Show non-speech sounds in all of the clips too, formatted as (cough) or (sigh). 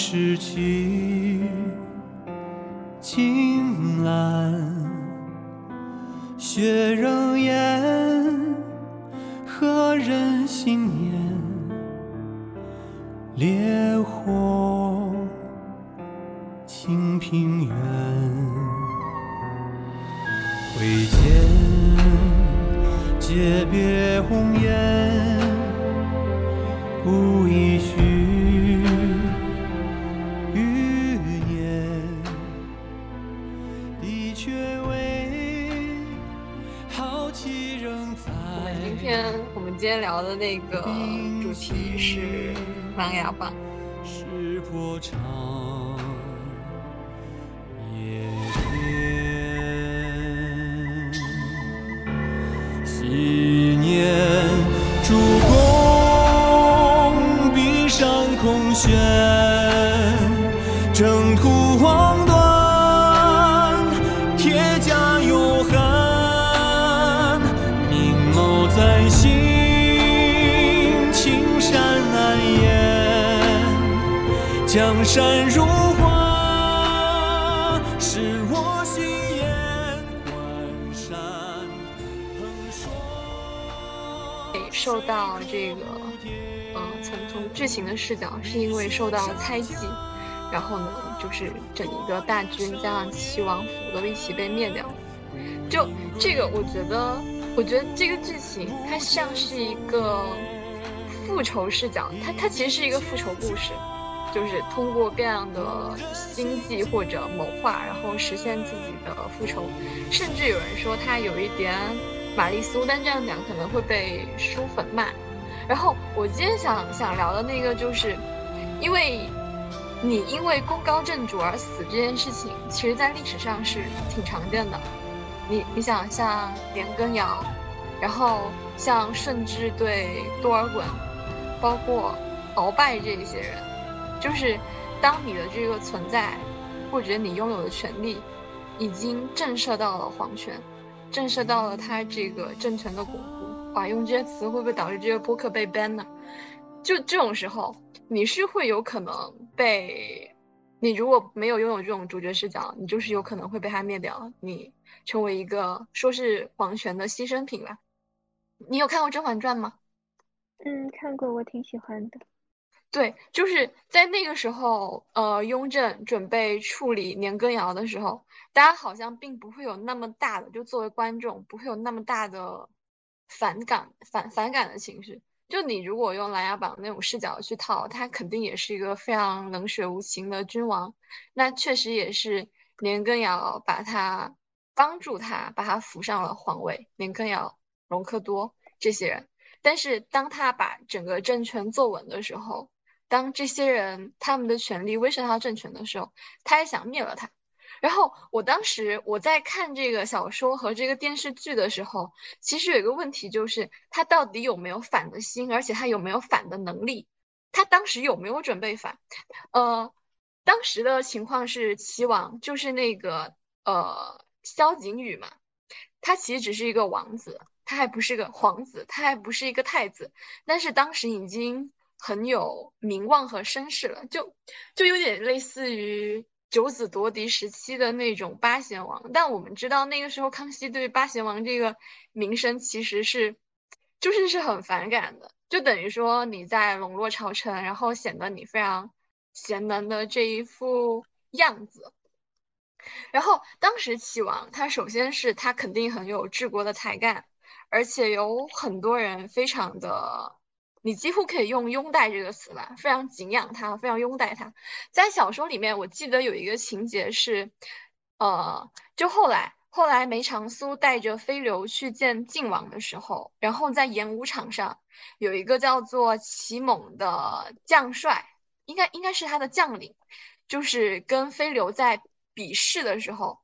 乱世受到猜忌，然后呢，就是整一个大军加上齐王府都一起被灭掉。就这个，我觉得，我觉得这个剧情它像是一个复仇视角，它它其实是一个复仇故事，就是通过各样的心计或者谋划，然后实现自己的复仇。甚至有人说它有一点玛丽苏，但这样讲可能会被书粉骂。然后我今天想想聊的那个，就是因为你因为功高震主而死这件事情，其实在历史上是挺常见的。你你想像年羹尧，然后像顺治对多尔衮，包括鳌拜这一些人，就是当你的这个存在，或者你拥有的权利，已经震慑到了皇权，震慑到了他这个政权的巩固。哇，用这些词会不会导致这个播客被 ban 呢？就这种时候，你是会有可能被，你如果没有拥有这种主角视角，你就是有可能会被他灭掉，你成为一个说是皇权的牺牲品吧。你有看过《甄嬛传》吗？嗯，看过，我挺喜欢的。对，就是在那个时候，呃，雍正准备处理年羹尧的时候，大家好像并不会有那么大的，就作为观众不会有那么大的反感、反反感的情绪。就你如果用《琅琊榜》那种视角去套，他肯定也是一个非常冷血无情的君王。那确实也是年羹尧把他帮助他，把他扶上了皇位。年羹尧、隆科多这些人，但是当他把整个政权坐稳的时候，当这些人他们的权力威慑他政权的时候，他也想灭了他。然后我当时我在看这个小说和这个电视剧的时候，其实有一个问题就是他到底有没有反的心，而且他有没有反的能力？他当时有没有准备反？呃，当时的情况是齐王就是那个呃萧景宇嘛，他其实只是一个王子，他还不是个皇子，他还不是一个太子，但是当时已经很有名望和声势了，就就有点类似于九子夺嫡时期的那种八贤王。但我们知道那个时候康熙对八贤王这个名声其实是就是是很反感的，就等于说你在笼络朝臣，然后显得你非常贤能的这一副样子。然后当时齐王他首先是他肯定很有治国的才干，而且有很多人非常的，你几乎可以用拥戴这个词吧，非常敬仰他，非常拥戴他。在小说里面，我记得有一个情节是，呃，就后来后来梅长苏带着飞流去见靖王的时候，然后在演武场上有一个叫做齐猛的将帅，应该应该是他的将领，就是跟飞流在比试的时候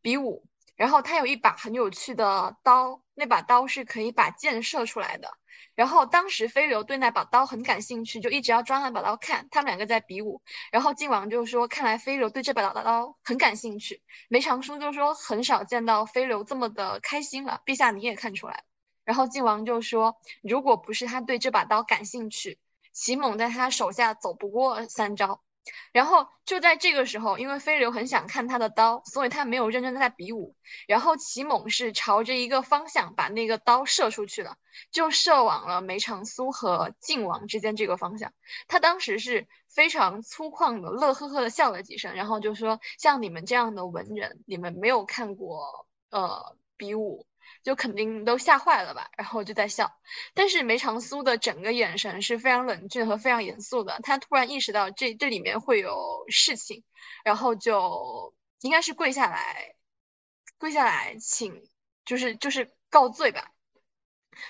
比武，然后他有一把很有趣的刀，那把刀是可以把箭射出来的。然后当时飞流对那把刀很感兴趣，就一直要抓那把刀看。他们两个在比武，然后靖王就说：“看来飞流对这把刀很感兴趣。”梅长苏就说：“很少见到飞流这么的开心了，陛下你也看出来。”然后靖王就说，如果不是他对这把刀感兴趣，齐猛在他手下走不过三招。然后就在这个时候，因为飞流很想看他的刀，所以他没有认真的在比武。然后齐猛是朝着一个方向把那个刀射出去了，就射往了梅长苏和靖王之间这个方向。他当时是非常粗犷的，乐呵呵的笑了几声，然后就说：“像你们这样的文人，你们没有看过呃比武。”就肯定都吓坏了吧，然后就在笑。但是梅长苏的整个眼神是非常冷峻和非常严肃的。他突然意识到这这里面会有事情，然后就应该是跪下来，跪下来请，就是就是告罪吧。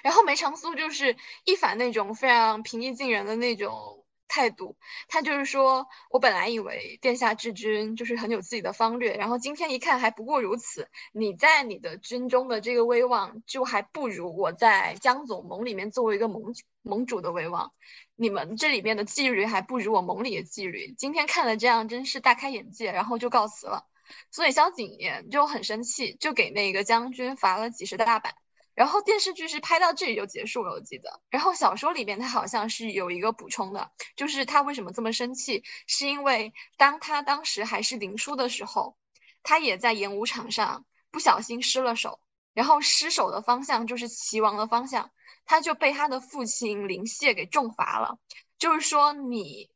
然后梅长苏就是一反那种非常平易近人的那种。态度，他就是说，我本来以为殿下治军就是很有自己的方略，然后今天一看还不过如此。你在你的军中的这个威望，就还不如我在江总盟里面作为一个盟盟主的威望。你们这里面的纪律还不如我盟里的纪律。今天看了这样，真是大开眼界，然后就告辞了。所以萧景琰就很生气，就给那个将军罚了几十大板。然后电视剧是拍到这里就结束了，我记得。然后小说里面他好像是有一个补充的，就是他为什么这么生气，是因为当他当时还是林殊的时候，他也在演武场上不小心失了手，然后失手的方向就是齐王的方向，他就被他的父亲林燮给重罚了。就是说你，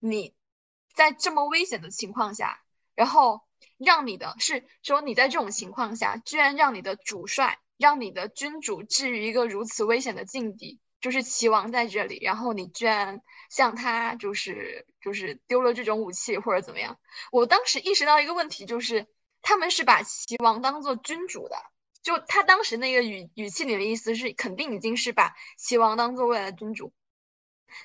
你在这么危险的情况下，然后让你的是说你在这种情况下，居然让你的主帅。让你的君主置于一个如此危险的境地，就是齐王在这里，然后你居然向他就是就是丢了这种武器或者怎么样？我当时意识到一个问题，就是他们是把齐王当做君主的，就他当时那个语语气里的意思是，肯定已经是把齐王当做未来的君主。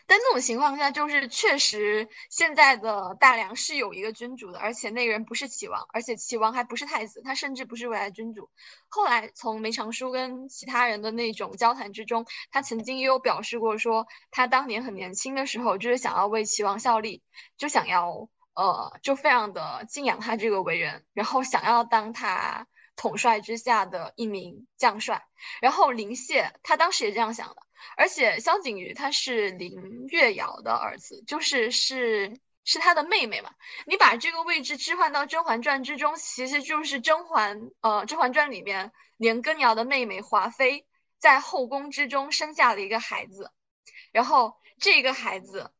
但这种情况下，就是确实现在的大梁是有一个君主的，而且那个人不是齐王，而且齐王还不是太子，他甚至不是未来君主。后来从梅长苏跟其他人的那种交谈之中，他曾经也有表示过，说他当年很年轻的时候，就是想要为齐王效力，就想要呃，就非常的敬仰他这个为人，然后想要当他统帅之下的一名将帅。然后林燮他当时也这样想的。而且萧景瑜他是林月瑶的儿子，就是是是他的妹妹嘛。你把这个位置置换到《甄嬛传》之中，其实就是甄嬛呃《甄嬛传》里面年羹尧的妹妹华妃在后宫之中生下了一个孩子，然后这个孩子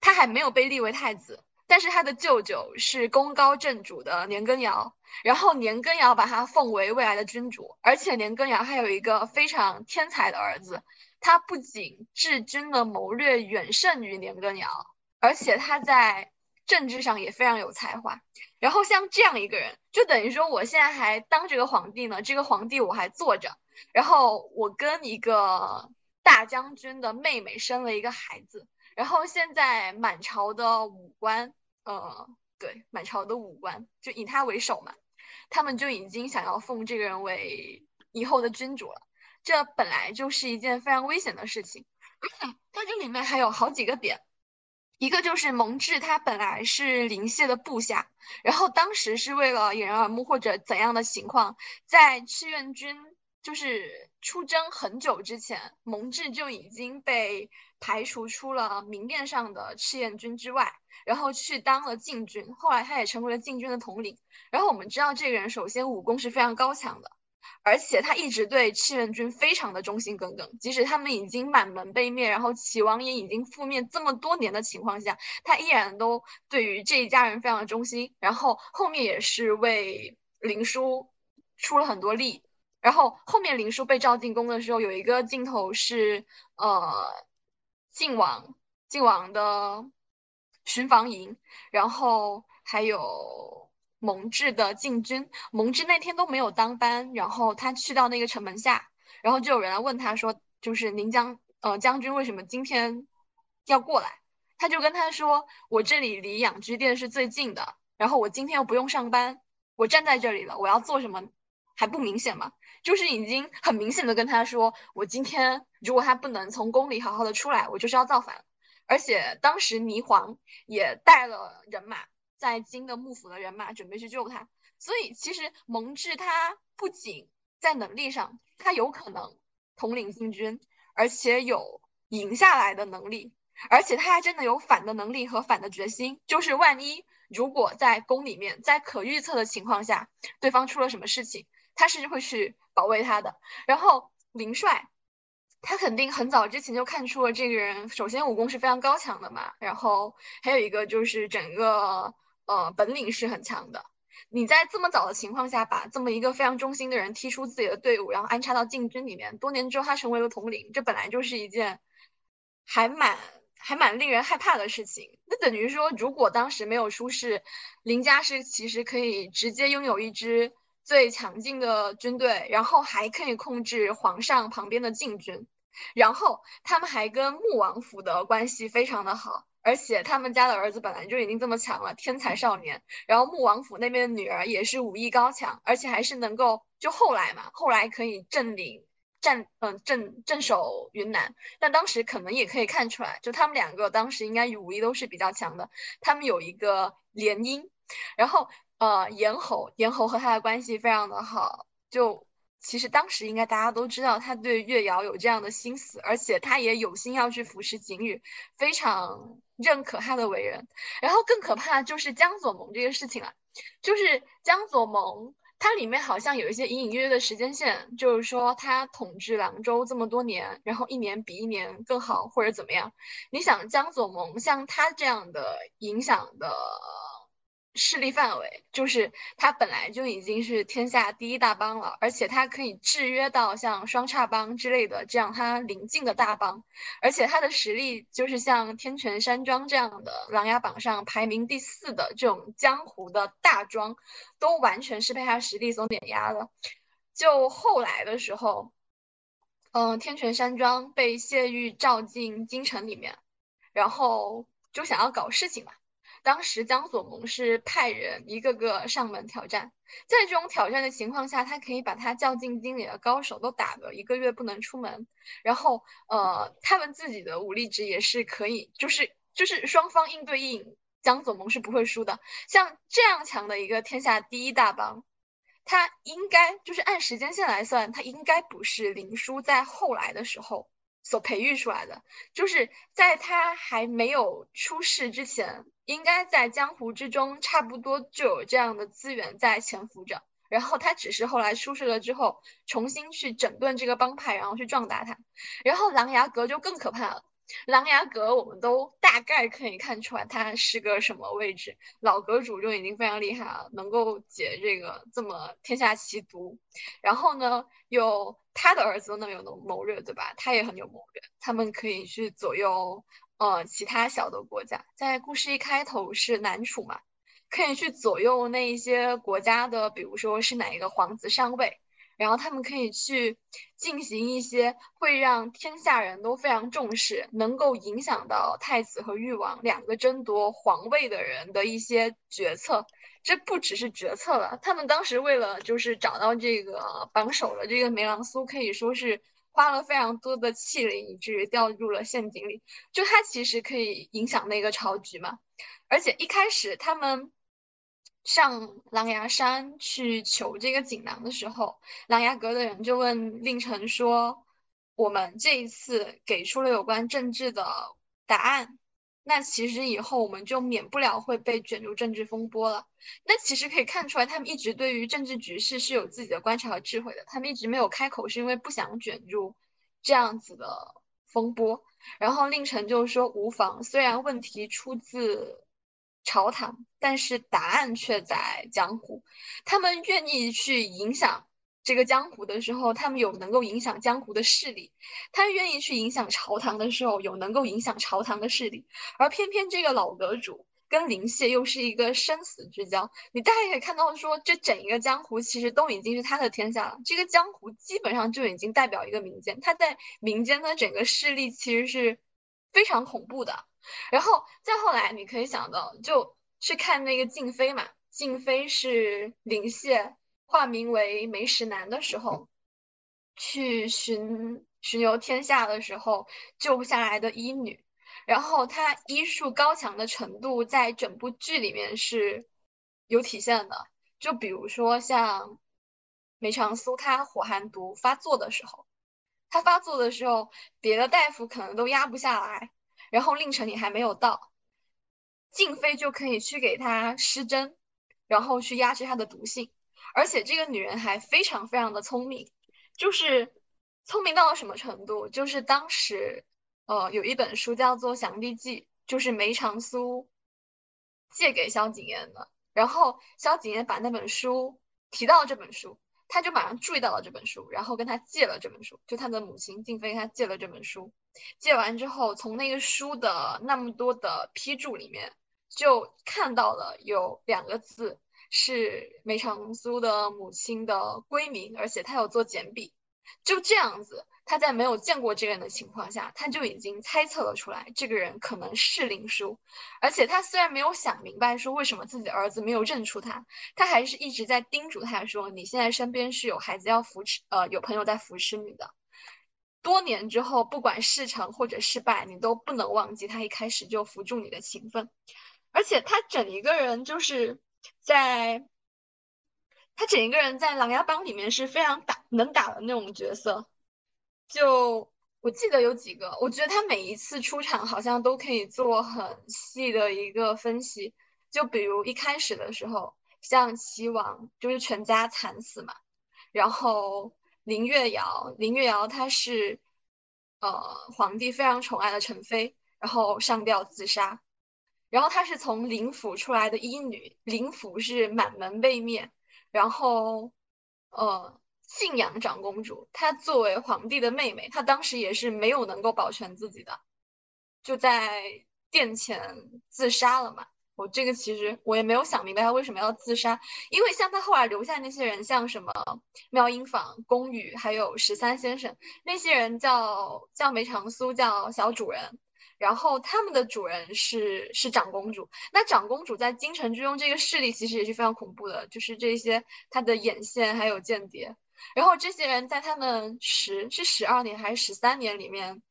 他还没有被立为太子，但是他的舅舅是功高震主的年羹尧，然后年羹尧把他奉为未来的君主，而且年羹尧还有一个非常天才的儿子。他不仅治军的谋略远胜于年羹尧，而且他在政治上也非常有才华。然后像这样一个人，就等于说我现在还当这个皇帝呢，这个皇帝我还坐着。然后我跟一个大将军的妹妹生了一个孩子，然后现在满朝的武官，呃，对，满朝的武官就以他为首嘛，他们就已经想要奉这个人为以后的君主了。这本来就是一件非常危险的事情，而且它这里面还有好几个点，一个就是蒙挚他本来是林燮的部下，然后当时是为了掩人耳目或者怎样的情况，在赤焰军就是出征很久之前，蒙挚就已经被排除出了明面上的赤焰军之外，然后去当了禁军，后来他也成为了禁军的统领。然后我们知道这个人首先武功是非常高强的。而且他一直对戚元军非常的忠心耿耿，即使他们已经满门被灭，然后齐王也已经覆灭这么多年的情况下，他依然都对于这一家人非常的忠心。然后后面也是为林殊出了很多力。然后后面林殊被召进宫的时候，有一个镜头是呃晋王晋王的巡防营，然后还有。蒙挚的禁军，蒙挚那天都没有当班，然后他去到那个城门下，然后就有人来问他说，就是宁将呃将军为什么今天要过来？他就跟他说，我这里离养居殿是最近的，然后我今天又不用上班，我站在这里了，我要做什么还不明显吗？就是已经很明显的跟他说，我今天如果他不能从宫里好好的出来，我就是要造反。而且当时霓凰也带了人马。在京的幕府的人马准备去救他，所以其实蒙挚他不仅在能力上，他有可能统领禁军，而且有赢下来的能力，而且他还真的有反的能力和反的决心。就是万一如果在宫里面，在可预测的情况下，对方出了什么事情，他是会去保卫他的。然后林帅，他肯定很早之前就看出了这个人，首先武功是非常高强的嘛，然后还有一个就是整个呃本领是很强的。你在这么早的情况下，把这么一个非常忠心的人踢出自己的队伍，然后安插到禁军里面，多年之后他成为了统领，这本来就是一件还蛮还蛮令人害怕的事情。那等于说，如果当时没有出事，林家是其实可以直接拥有一支最强劲的军队，然后还可以控制皇上旁边的禁军，然后他们还跟穆王府的关系非常的好。而且他们家的儿子本来就已经这么强了，天才少年。然后穆王府那边的女儿也是武艺高强，而且还是能够就后来嘛，后来可以镇领镇嗯镇镇守云南。但当时可能也可以看出来，就他们两个当时应该武艺都是比较强的。他们有一个联姻，然后呃严侯严侯和他的关系非常的好，就。其实当时应该大家都知道他对月瑶有这样的心思，而且他也有心要去扶持景宇，非常认可他的为人。然后更可怕就是江左盟这个事情了，就是江左盟，它里面好像有一些隐隐约约的时间线，就是说他统治凉州这么多年，然后一年比一年更好或者怎么样。你想江左盟像他这样的影响的。势力范围就是他本来就已经是天下第一大帮了，而且他可以制约到像双叉帮之类的这样他邻近的大帮，而且他的实力就是像天泉山庄这样的琅琊榜上排名第四的这种江湖的大庄，都完全是被他实力所碾压的。就后来的时候，嗯，天泉山庄被谢玉召进京城里面，然后就想要搞事情嘛。当时江左盟是派人一个个上门挑战，在这种挑战的情况下，他可以把他较劲经理的高手都打个一个月不能出门，然后呃，他们自己的武力值也是可以，就是就是双方硬对硬，江左盟是不会输的。像这样强的一个天下第一大帮，他应该就是按时间线来算，他应该不是林殊在后来的时候所培育出来的，就是在他还没有出世之前。应该在江湖之中，差不多就有这样的资源在潜伏着。然后他只是后来出事了之后，重新去整顿这个帮派，然后去壮大它。然后琅琊阁就更可怕了。琅琊阁我们都大概可以看出来，它是个什么位置。老阁主就已经非常厉害了，能够解这个这么天下奇毒。然后呢，有他的儿子那么有谋略，对吧？他也很有谋略，他们可以去左右。呃，其他小的国家在故事一开头是南楚嘛，可以去左右那一些国家的，比如说是哪一个皇子上位，然后他们可以去进行一些会让天下人都非常重视，能够影响到太子和誉王两个争夺皇位的人的一些决策。这不只是决策了，他们当时为了就是找到这个榜首的这个梅兰苏，可以说是。花了非常多的气力，以至于掉入了陷阱里。就他其实可以影响那个朝局嘛。而且一开始他们上狼牙山去求这个锦囊的时候，琅琊阁的人就问令臣说：“我们这一次给出了有关政治的答案。”那其实以后我们就免不了会被卷入政治风波了。那其实可以看出来，他们一直对于政治局势是有自己的观察和智慧的。他们一直没有开口，是因为不想卷入这样子的风波。然后令臣就说无妨，虽然问题出自朝堂，但是答案却在江湖。他们愿意去影响。这个江湖的时候，他们有能够影响江湖的势力；他愿意去影响朝堂的时候，有能够影响朝堂的势力。而偏偏这个老阁主跟林谢又是一个生死之交。你大概可以看到，说这整一个江湖其实都已经是他的天下了。这个江湖基本上就已经代表一个民间，他在民间的整个势力其实是非常恐怖的。然后再后来，你可以想到，就去看那个静妃嘛，静妃是林谢。化名为梅石南的时候，去巡巡游天下的时候救不下来的医女，然后她医术高强的程度在整部剧里面是有体现的。就比如说像梅长苏他火寒毒发作的时候，他发作的时候，别的大夫可能都压不下来，然后令晨你还没有到，静妃就可以去给他施针，然后去压制他的毒性。而且这个女人还非常非常的聪明，就是聪明到了什么程度？就是当时，呃，有一本书叫做《祥帝记》，就是梅长苏借给萧景琰的。然后萧景琰把那本书提到了这本书，他就马上注意到了这本书，然后跟他借了这本书。就他的母亲静妃跟，他借了这本书。借完之后，从那个书的那么多的批注里面，就看到了有两个字。是梅长苏的母亲的闺名，而且他有做简笔。就这样子，他在没有见过这个人的情况下，他就已经猜测了出来，这个人可能是林殊。而且他虽然没有想明白说为什么自己的儿子没有认出他，他还是一直在叮嘱他说：“你现在身边是有孩子要扶持，呃，有朋友在扶持你的。多年之后，不管事成或者失败，你都不能忘记他一开始就扶助你的情分。而且他整一个人就是。”在他整一个人在《琅琊榜》里面是非常打能打的那种角色，就我记得有几个，我觉得他每一次出场好像都可以做很细的一个分析。就比如一开始的时候，像齐王就是全家惨死嘛，然后林月瑶，林月瑶她是呃皇帝非常宠爱的陈妃，然后上吊自杀。然后她是从灵府出来的医女，灵府是满门被灭。然后，呃，信阳长公主，她作为皇帝的妹妹，她当时也是没有能够保全自己的，就在殿前自杀了嘛。我这个其实我也没有想明白她为什么要自杀，因为像她后来留下那些人，像什么妙音坊、宫羽，还有十三先生，那些人叫叫梅长苏，叫小主人。然后他们的主人是是长公主，那长公主在京城之中这个势力其实也是非常恐怖的，就是这些她的眼线还有间谍。然后这些人在他们十是十二年还是十三年里面，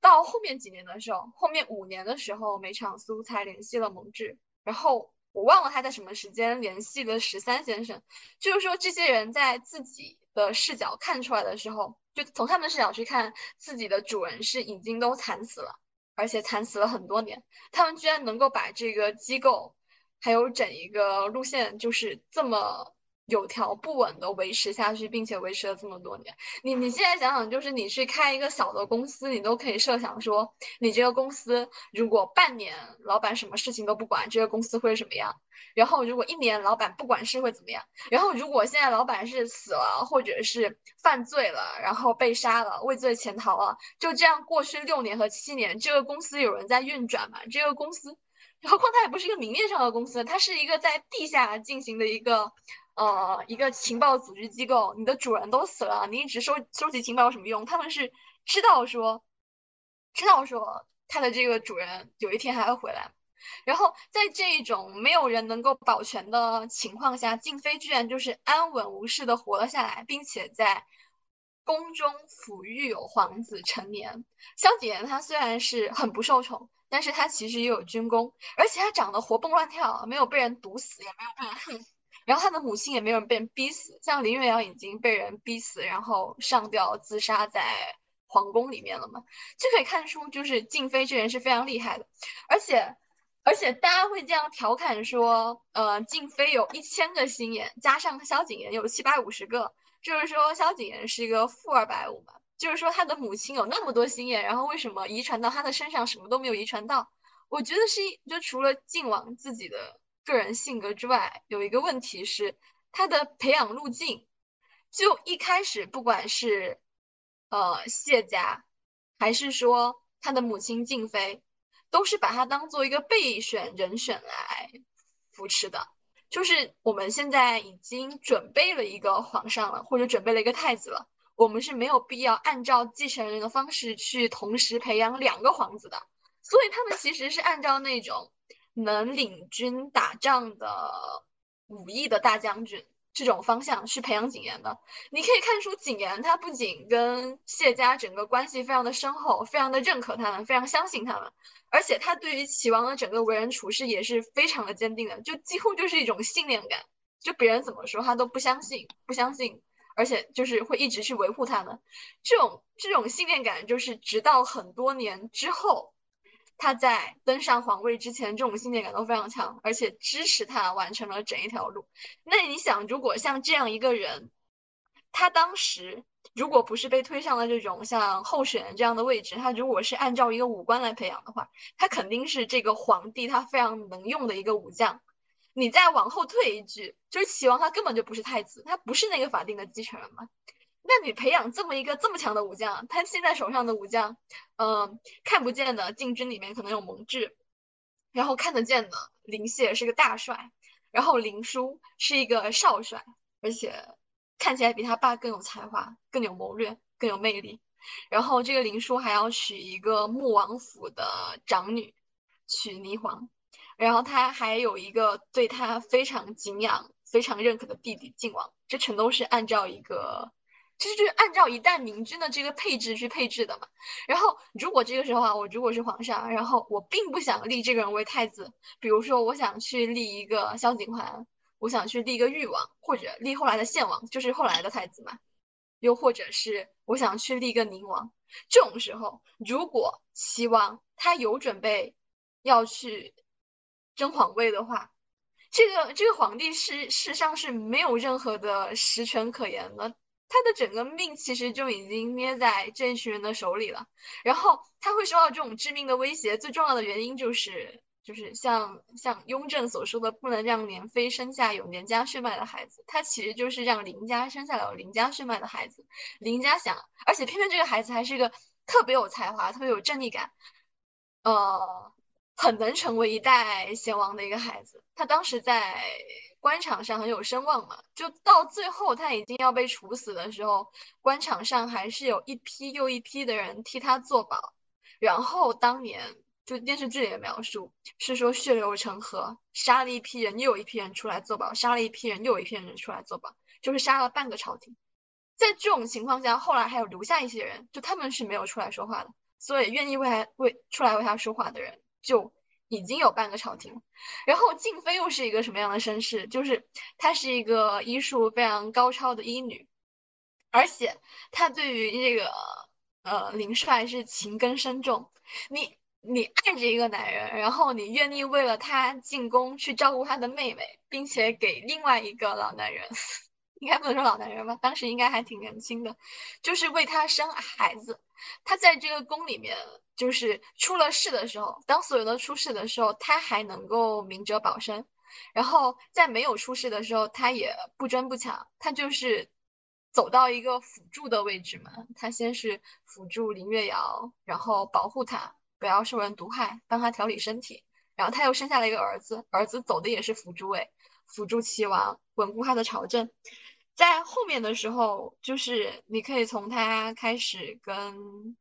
到后面几年的时候，后面五年的时候，梅长苏才联系了蒙挚。然后我忘了他在什么时间联系了十三先生，就是说这些人在自己的视角看出来的时候，就从他们视角去看自己的主人是已经都惨死了。而且惨死了很多年，他们居然能够把这个机构，还有整一个路线，就是这么。有条不紊的维持下去，并且维持了这么多年。你你现在想想，就是你去开一个小的公司，你都可以设想说，你这个公司如果半年老板什么事情都不管，这个公司会什么样？然后如果一年老板不管事会怎么样？然后如果现在老板是死了，或者是犯罪了，然后被杀了，畏罪潜逃了，就这样过去六年和七年，这个公司有人在运转吗？这个公司，何况它也不是一个明面上的公司，它是一个在地下进行的一个。呃，一个情报组织机构，你的主人都死了，你一直收收集情报有什么用？他们是知道说，知道说他的这个主人有一天还会回来。然后在这种没有人能够保全的情况下，静妃居然就是安稳无事的活了下来，并且在宫中抚育有皇子成年。萧景琰他虽然是很不受宠，但是他其实也有军功，而且他长得活蹦乱跳，没有被人毒死，也没有被人恨死。然后他的母亲也没有人被人逼死，像林月瑶已经被人逼死，然后上吊自杀在皇宫里面了嘛，就可以看出就是静妃这人是非常厉害的，而且而且大家会这样调侃说，呃，静妃有一千个心眼，加上萧景琰有七百五十个，就是说萧景琰是一个负二百五嘛，就是说他的母亲有那么多心眼，然后为什么遗传到他的身上什么都没有遗传到？我觉得是就除了靖王自己的。个人性格之外，有一个问题是他的培养路径。就一开始，不管是呃谢家，还是说他的母亲静妃，都是把他当做一个备选人选来扶持的。就是我们现在已经准备了一个皇上了，或者准备了一个太子了，我们是没有必要按照继承人的方式去同时培养两个皇子的。所以他们其实是按照那种。能领军打仗的武艺的大将军，这种方向去培养景琰的，你可以看出景琰他不仅跟谢家整个关系非常的深厚，非常的认可他们，非常相信他们，而且他对于齐王的整个为人处事也是非常的坚定的，就几乎就是一种信念感，就别人怎么说他都不相信，不相信。而且就是会一直去维护他们。这种这种信念感，就是直到很多年之后，他在登上皇位之前，这种信念感都非常强，而且支持他完成了整一条路。那你想，如果像这样一个人，他当时如果不是被推上了这种像候选人这样的位置，他如果是按照一个武官来培养的话，他肯定是这个皇帝他非常能用的一个武将。你再往后退一句，就是齐王他根本就不是太子，他不是那个法定的继承人嘛。那你培养这么一个这么强的武将，他现在手上的武将，嗯，看不见的禁军里面可能有蒙挚，然后看得见的林燮是个大帅，然后林殊是一个少帅，而且看起来比他爸更有才华、更有谋略、更有魅力。然后这个林殊还要娶一个穆王府的长女，娶霓凰。然后他还有一个对他非常敬仰、非常认可的弟弟晋王，这全都是按照一个，其实就是按照一代明君的这个配置去配置的嘛。然后如果这个时候啊，我如果是皇上，然后我并不想立这个人为太子，比如说我想去立一个萧景桓，我想去立一个誉王，或者立后来的献王，就是后来的太子嘛，又或者是我想去立一个宁王，这种时候，如果齐王他有准备要去。争皇位的话，这个这个皇帝是事实上是没有任何的实权可言的，他的整个命其实就已经捏在这一群人的手里了。然后他会受到这种致命的威胁，最重要的原因就是就是像像雍正所说的，不能让年妃生下有年家血脉的孩子，他其实就是让林家生下了有林家血脉的孩子。林家想，而且偏偏这个孩子还是一个特别有才华、特别有正义感，呃。很能成为一代贤王的一个孩子，他当时在官场上很有声望嘛，就到最后他已经要被处死的时候，官场上还是有一批又一批的人替他作保。然后当年就电视剧里的描述是说血流成河，杀了一批人，又有一批人出来作保，杀了一批人，又有一批人出来作保，就是杀了半个朝廷。在这种情况下，后来还有留下一些人，就他们是没有出来说话的，所以愿意为他为出来为他说话的人。就已经有半个朝廷了，然后静妃又是一个什么样的身世？就是她是一个医术非常高超的医女，而且她对于这个呃林帅是情根深重。你你爱着一个男人，然后你愿意为了他进宫去照顾他的妹妹，并且给另外一个老男人。(laughs) 应该不能说老男人吧，当时应该还挺年轻的，就是为他生孩子。他在这个宫里面，就是出了事的时候，当所有人都出事的时候，他还能够明哲保身；然后在没有出事的时候，他也不争不抢，他就是走到一个辅助的位置嘛。他先是辅助林月瑶，然后保护他不要受人毒害，帮他调理身体。然后他又生下了一个儿子，儿子走的也是辅助位，辅助齐王，稳固他的朝政。在后面的时候，就是你可以从他开始跟，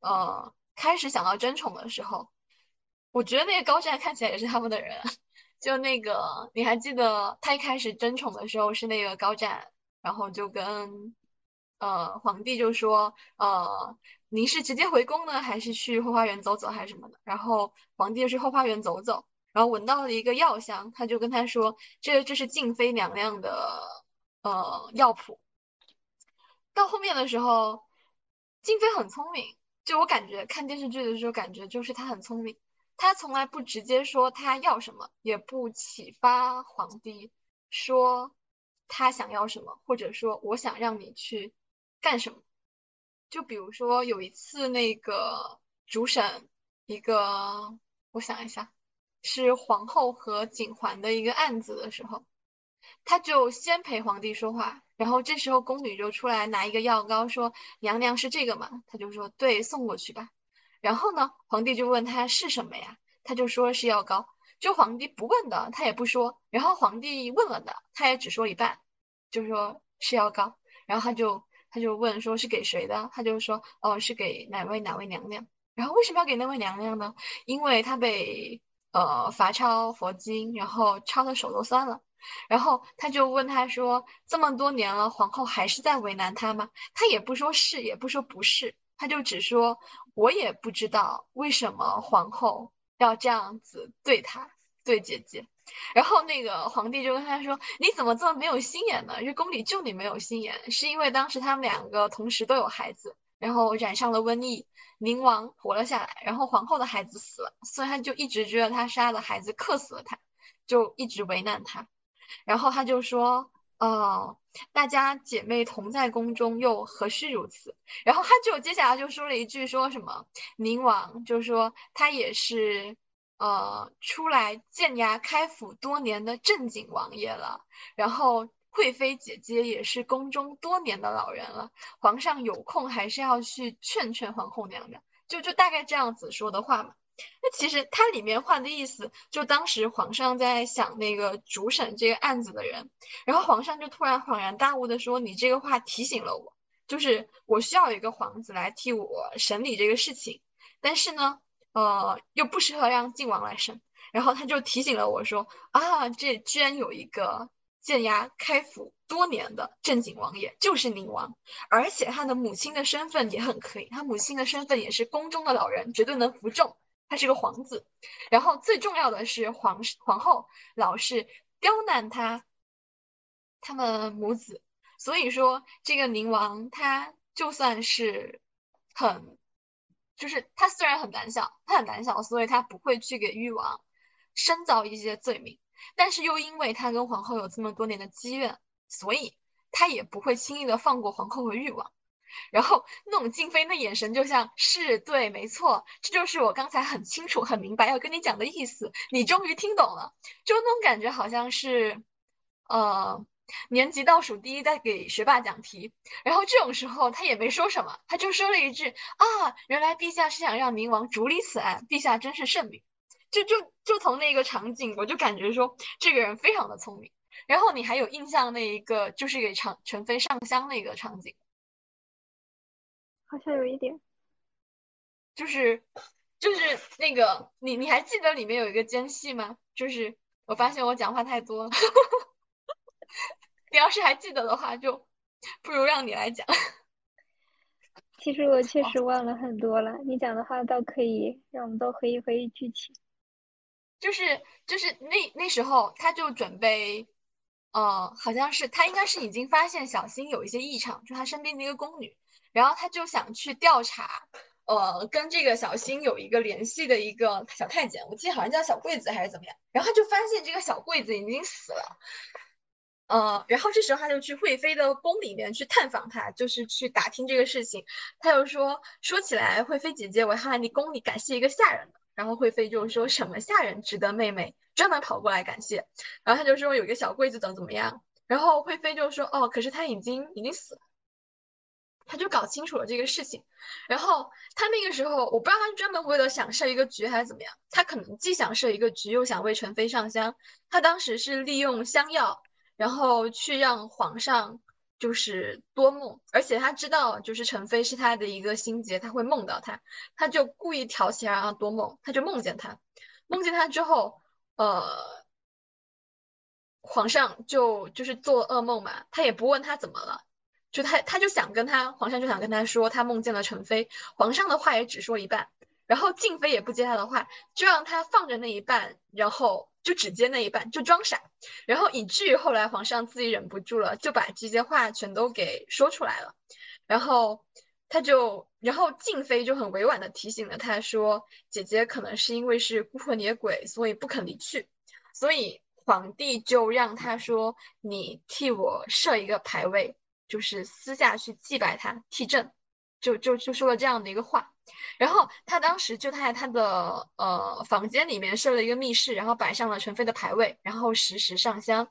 呃，开始想到争宠的时候，我觉得那个高湛看起来也是他们的人。(laughs) 就那个，你还记得他一开始争宠的时候是那个高湛，然后就跟，呃，皇帝就说，呃，您是直接回宫呢，还是去后花园走走，还是什么的？然后皇帝就去后花园走走，然后闻到了一个药香，他就跟他说，这这是静妃娘娘的。呃，药谱到后面的时候，静妃很聪明。就我感觉看电视剧的时候，感觉就是他很聪明。他从来不直接说他要什么，也不启发皇帝说他想要什么，或者说我想让你去干什么。就比如说有一次那个主审一个，我想一下，是皇后和景嬛的一个案子的时候。他就先陪皇帝说话，然后这时候宫女就出来拿一个药膏，说：“娘娘是这个吗？”他就说：“对，送过去吧。”然后呢，皇帝就问他是什么呀？他就说是药膏。就皇帝不问的，他也不说。然后皇帝问了的，他也只说一半，就说是药膏。然后他就他就问说是给谁的？他就说哦是给哪位哪位娘娘。然后为什么要给那位娘娘呢？因为她被呃罚抄佛经，然后抄的手都酸了。然后他就问他说：“这么多年了，皇后还是在为难他吗？”他也不说是，也不说不是，他就只说：“我也不知道为什么皇后要这样子对他。”对姐姐。然后那个皇帝就跟他说：“你怎么这么没有心眼呢？这宫里就你没有心眼，是因为当时他们两个同时都有孩子，然后染上了瘟疫，宁王活了下来，然后皇后的孩子死了，所以他就一直觉得他杀的孩子克死了他，就一直为难他。然后他就说：‘哦，大家姐妹同在宫中，又何须如此？’然后他就接下来就说了一句，说什么宁王就说他也是。”呃，出来建牙开府多年的正经王爷了，然后贵妃姐姐也是宫中多年的老人了，皇上有空还是要去劝劝皇后娘娘，就就大概这样子说的话嘛。那其实它里面话的意思，就当时皇上在想那个主审这个案子的人，然后皇上就突然恍然大悟的说：“你这个话提醒了我，就是我需要一个皇子来替我审理这个事情，但是呢。”呃，又不适合让晋王来审，然后他就提醒了我说啊，这居然有一个建压开府多年的正经王爷，就是宁王，而且他的母亲的身份也很可以，他母亲的身份也是宫中的老人，绝对能服众，他是个皇子。然后最重要的是皇皇后老是刁难他，他们母子，所以说这个宁王他就算是很。就是他虽然很胆小，他很胆小，所以他不会去给誉王深造一些罪名。但是又因为他跟皇后有这么多年的积怨，所以他也不会轻易的放过皇后和誉王。然后那种静妃那眼神就像是对，没错，这就是我刚才很清楚、很明白要跟你讲的意思。你终于听懂了，就那种感觉好像是，呃。年级倒数第一，在给学霸讲题，然后这种时候他也没说什么，他就说了一句：“啊，原来陛下是想让宁王主理此案，陛下真是圣明。”就就就从那个场景，我就感觉说这个人非常的聪明。然后你还有印象那一个，就是给常陈妃上香那个场景，好像有一点，就是就是那个你你还记得里面有一个间隙吗？就是我发现我讲话太多了。(laughs) 你要是还记得的话，就不如让你来讲。(laughs) 其实我确实忘了很多了，你讲的话倒可以让我们都回忆回忆剧情。就是就是那那时候，他就准备，呃，好像是他应该是已经发现小新有一些异常，就他身边的一个宫女，然后他就想去调查，呃，跟这个小新有一个联系的一个小太监，我记得好像叫小桂子还是怎么样，然后他就发现这个小桂子已经死了。呃，然后这时候他就去惠妃的宫里面去探访她，就是去打听这个事情。他又说说起来，惠妃姐姐，我看你宫里感谢一个下人然后惠妃就说什么下人值得妹妹专门跑过来感谢。然后他就说有一个小桂子怎么怎么样。然后惠妃就说哦，可是他已经已经死了。他就搞清楚了这个事情。然后他那个时候，我不知道他是专门为了想设一个局还是怎么样，他可能既想设一个局，又想为陈妃上香。他当时是利用香药。然后去让皇上就是多梦，而且他知道就是陈妃是他的一个心结，他会梦到他，他就故意挑起来让他多梦，他就梦见他，梦见他之后，呃，皇上就就是做噩梦嘛，他也不问他怎么了，就他他就想跟他，皇上就想跟他说他梦见了陈妃，皇上的话也只说一半，然后静妃也不接他的话，就让他放着那一半，然后。就只接那一半，就装傻，然后以至于后来皇上自己忍不住了，就把这些话全都给说出来了。然后他就，然后静妃就很委婉的提醒了他说：“姐姐可能是因为是孤魂野鬼，所以不肯离去。”所以皇帝就让他说：“你替我设一个牌位，就是私下去祭拜他，替朕。”就就就说了这样的一个话。然后他当时就在他的呃房间里面设了一个密室，然后摆上了陈妃的牌位，然后时时上香。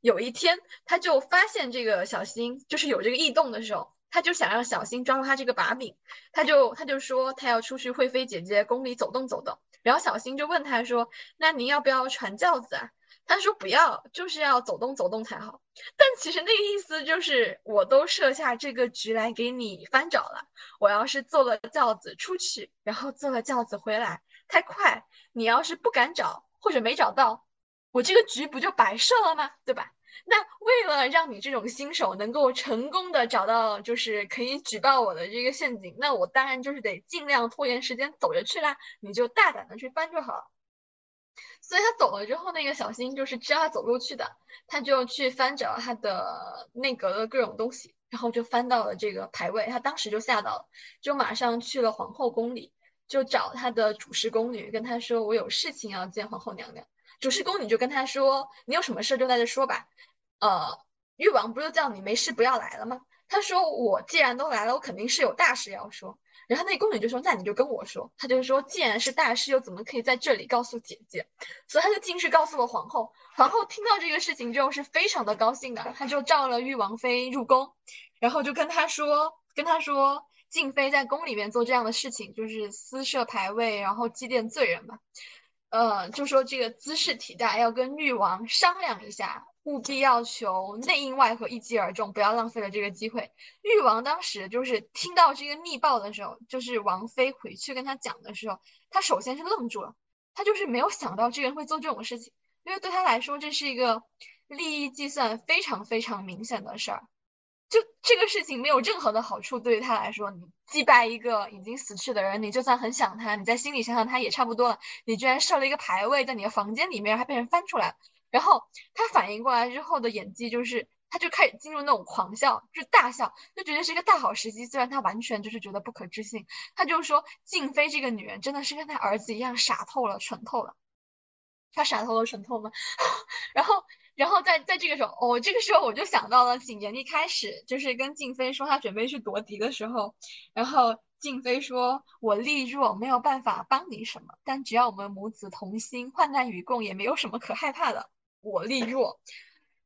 有一天，他就发现这个小新就是有这个异动的时候，他就想让小新抓住他这个把柄，他就他就说他要出去惠妃姐姐宫里走动走动。然后小新就问他说：“那您要不要传轿子啊？”他说不要，就是要走动走动才好。但其实那个意思就是，我都设下这个局来给你翻找了。我要是坐了轿子出去，然后坐了轿子回来太快，你要是不敢找或者没找到，我这个局不就白设了吗？对吧？那为了让你这种新手能够成功的找到就是可以举报我的这个陷阱，那我当然就是得尽量拖延时间走着去啦。你就大胆的去翻就好。所以他走了之后，那个小新就是知道他走路去的，他就去翻找他的内阁的各种东西，然后就翻到了这个牌位，他当时就吓到了，就马上去了皇后宫里，就找他的主事宫女，跟他说：“我有事情要见皇后娘娘。”主事宫女就跟他说：“你有什么事就在这说吧。”呃，誉王不是叫你没事不要来了吗？他说：“我既然都来了，我肯定是有大事要说。”然后那宫女就说：“那你就跟我说。”她就说：“既然是大事，又怎么可以在这里告诉姐姐？”所以她就进去告诉了皇后。皇后听到这个事情之后是非常的高兴的，她就召了誉王妃入宫，然后就跟她说：“跟她说，静妃在宫里面做这样的事情，就是私设牌位，然后祭奠罪人嘛。呃，就说这个姿势体大，要跟誉王商量一下。”务必要求内应外合，一击而中，不要浪费了这个机会。誉王当时就是听到这个密报的时候，就是王妃回去跟他讲的时候，他首先是愣住了，他就是没有想到这个人会做这种事情，因为对他来说这是一个利益计算非常非常明显的事儿。就这个事情没有任何的好处，对于他来说，你祭拜一个已经死去的人，你就算很想他，你在心里想想他也差不多了。你居然设了一个牌位在你的房间里面，还被人翻出来了。然后他反应过来之后的演技就是，他就开始进入那种狂笑，就是大笑，就觉得是一个大好时机。虽然他完全就是觉得不可置信，他就说静妃这个女人真的是跟他儿子一样傻透了、蠢透了。他傻透了、蠢透吗？(laughs) 然后，然后在在这个时候，哦，这个时候我就想到了景琰一开始就是跟静妃说他准备去夺嫡的时候，然后静妃说：“我力弱，没有办法帮你什么，但只要我们母子同心，患难与共，也没有什么可害怕的。”我力弱，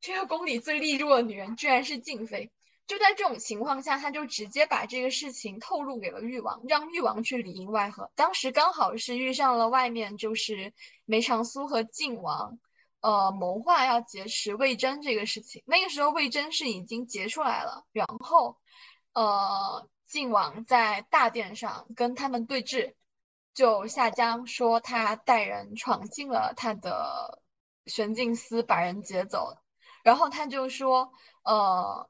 这个宫里最力弱的女人居然是静妃。就在这种情况下，他就直接把这个事情透露给了誉王，让誉王去里应外合。当时刚好是遇上了外面就是梅长苏和靖王，呃，谋划要劫持魏征这个事情。那个时候魏征是已经劫出来了，然后，呃，靖王在大殿上跟他们对峙，就下江说他带人闯进了他的。玄镜司把人劫走，然后他就说：“呃，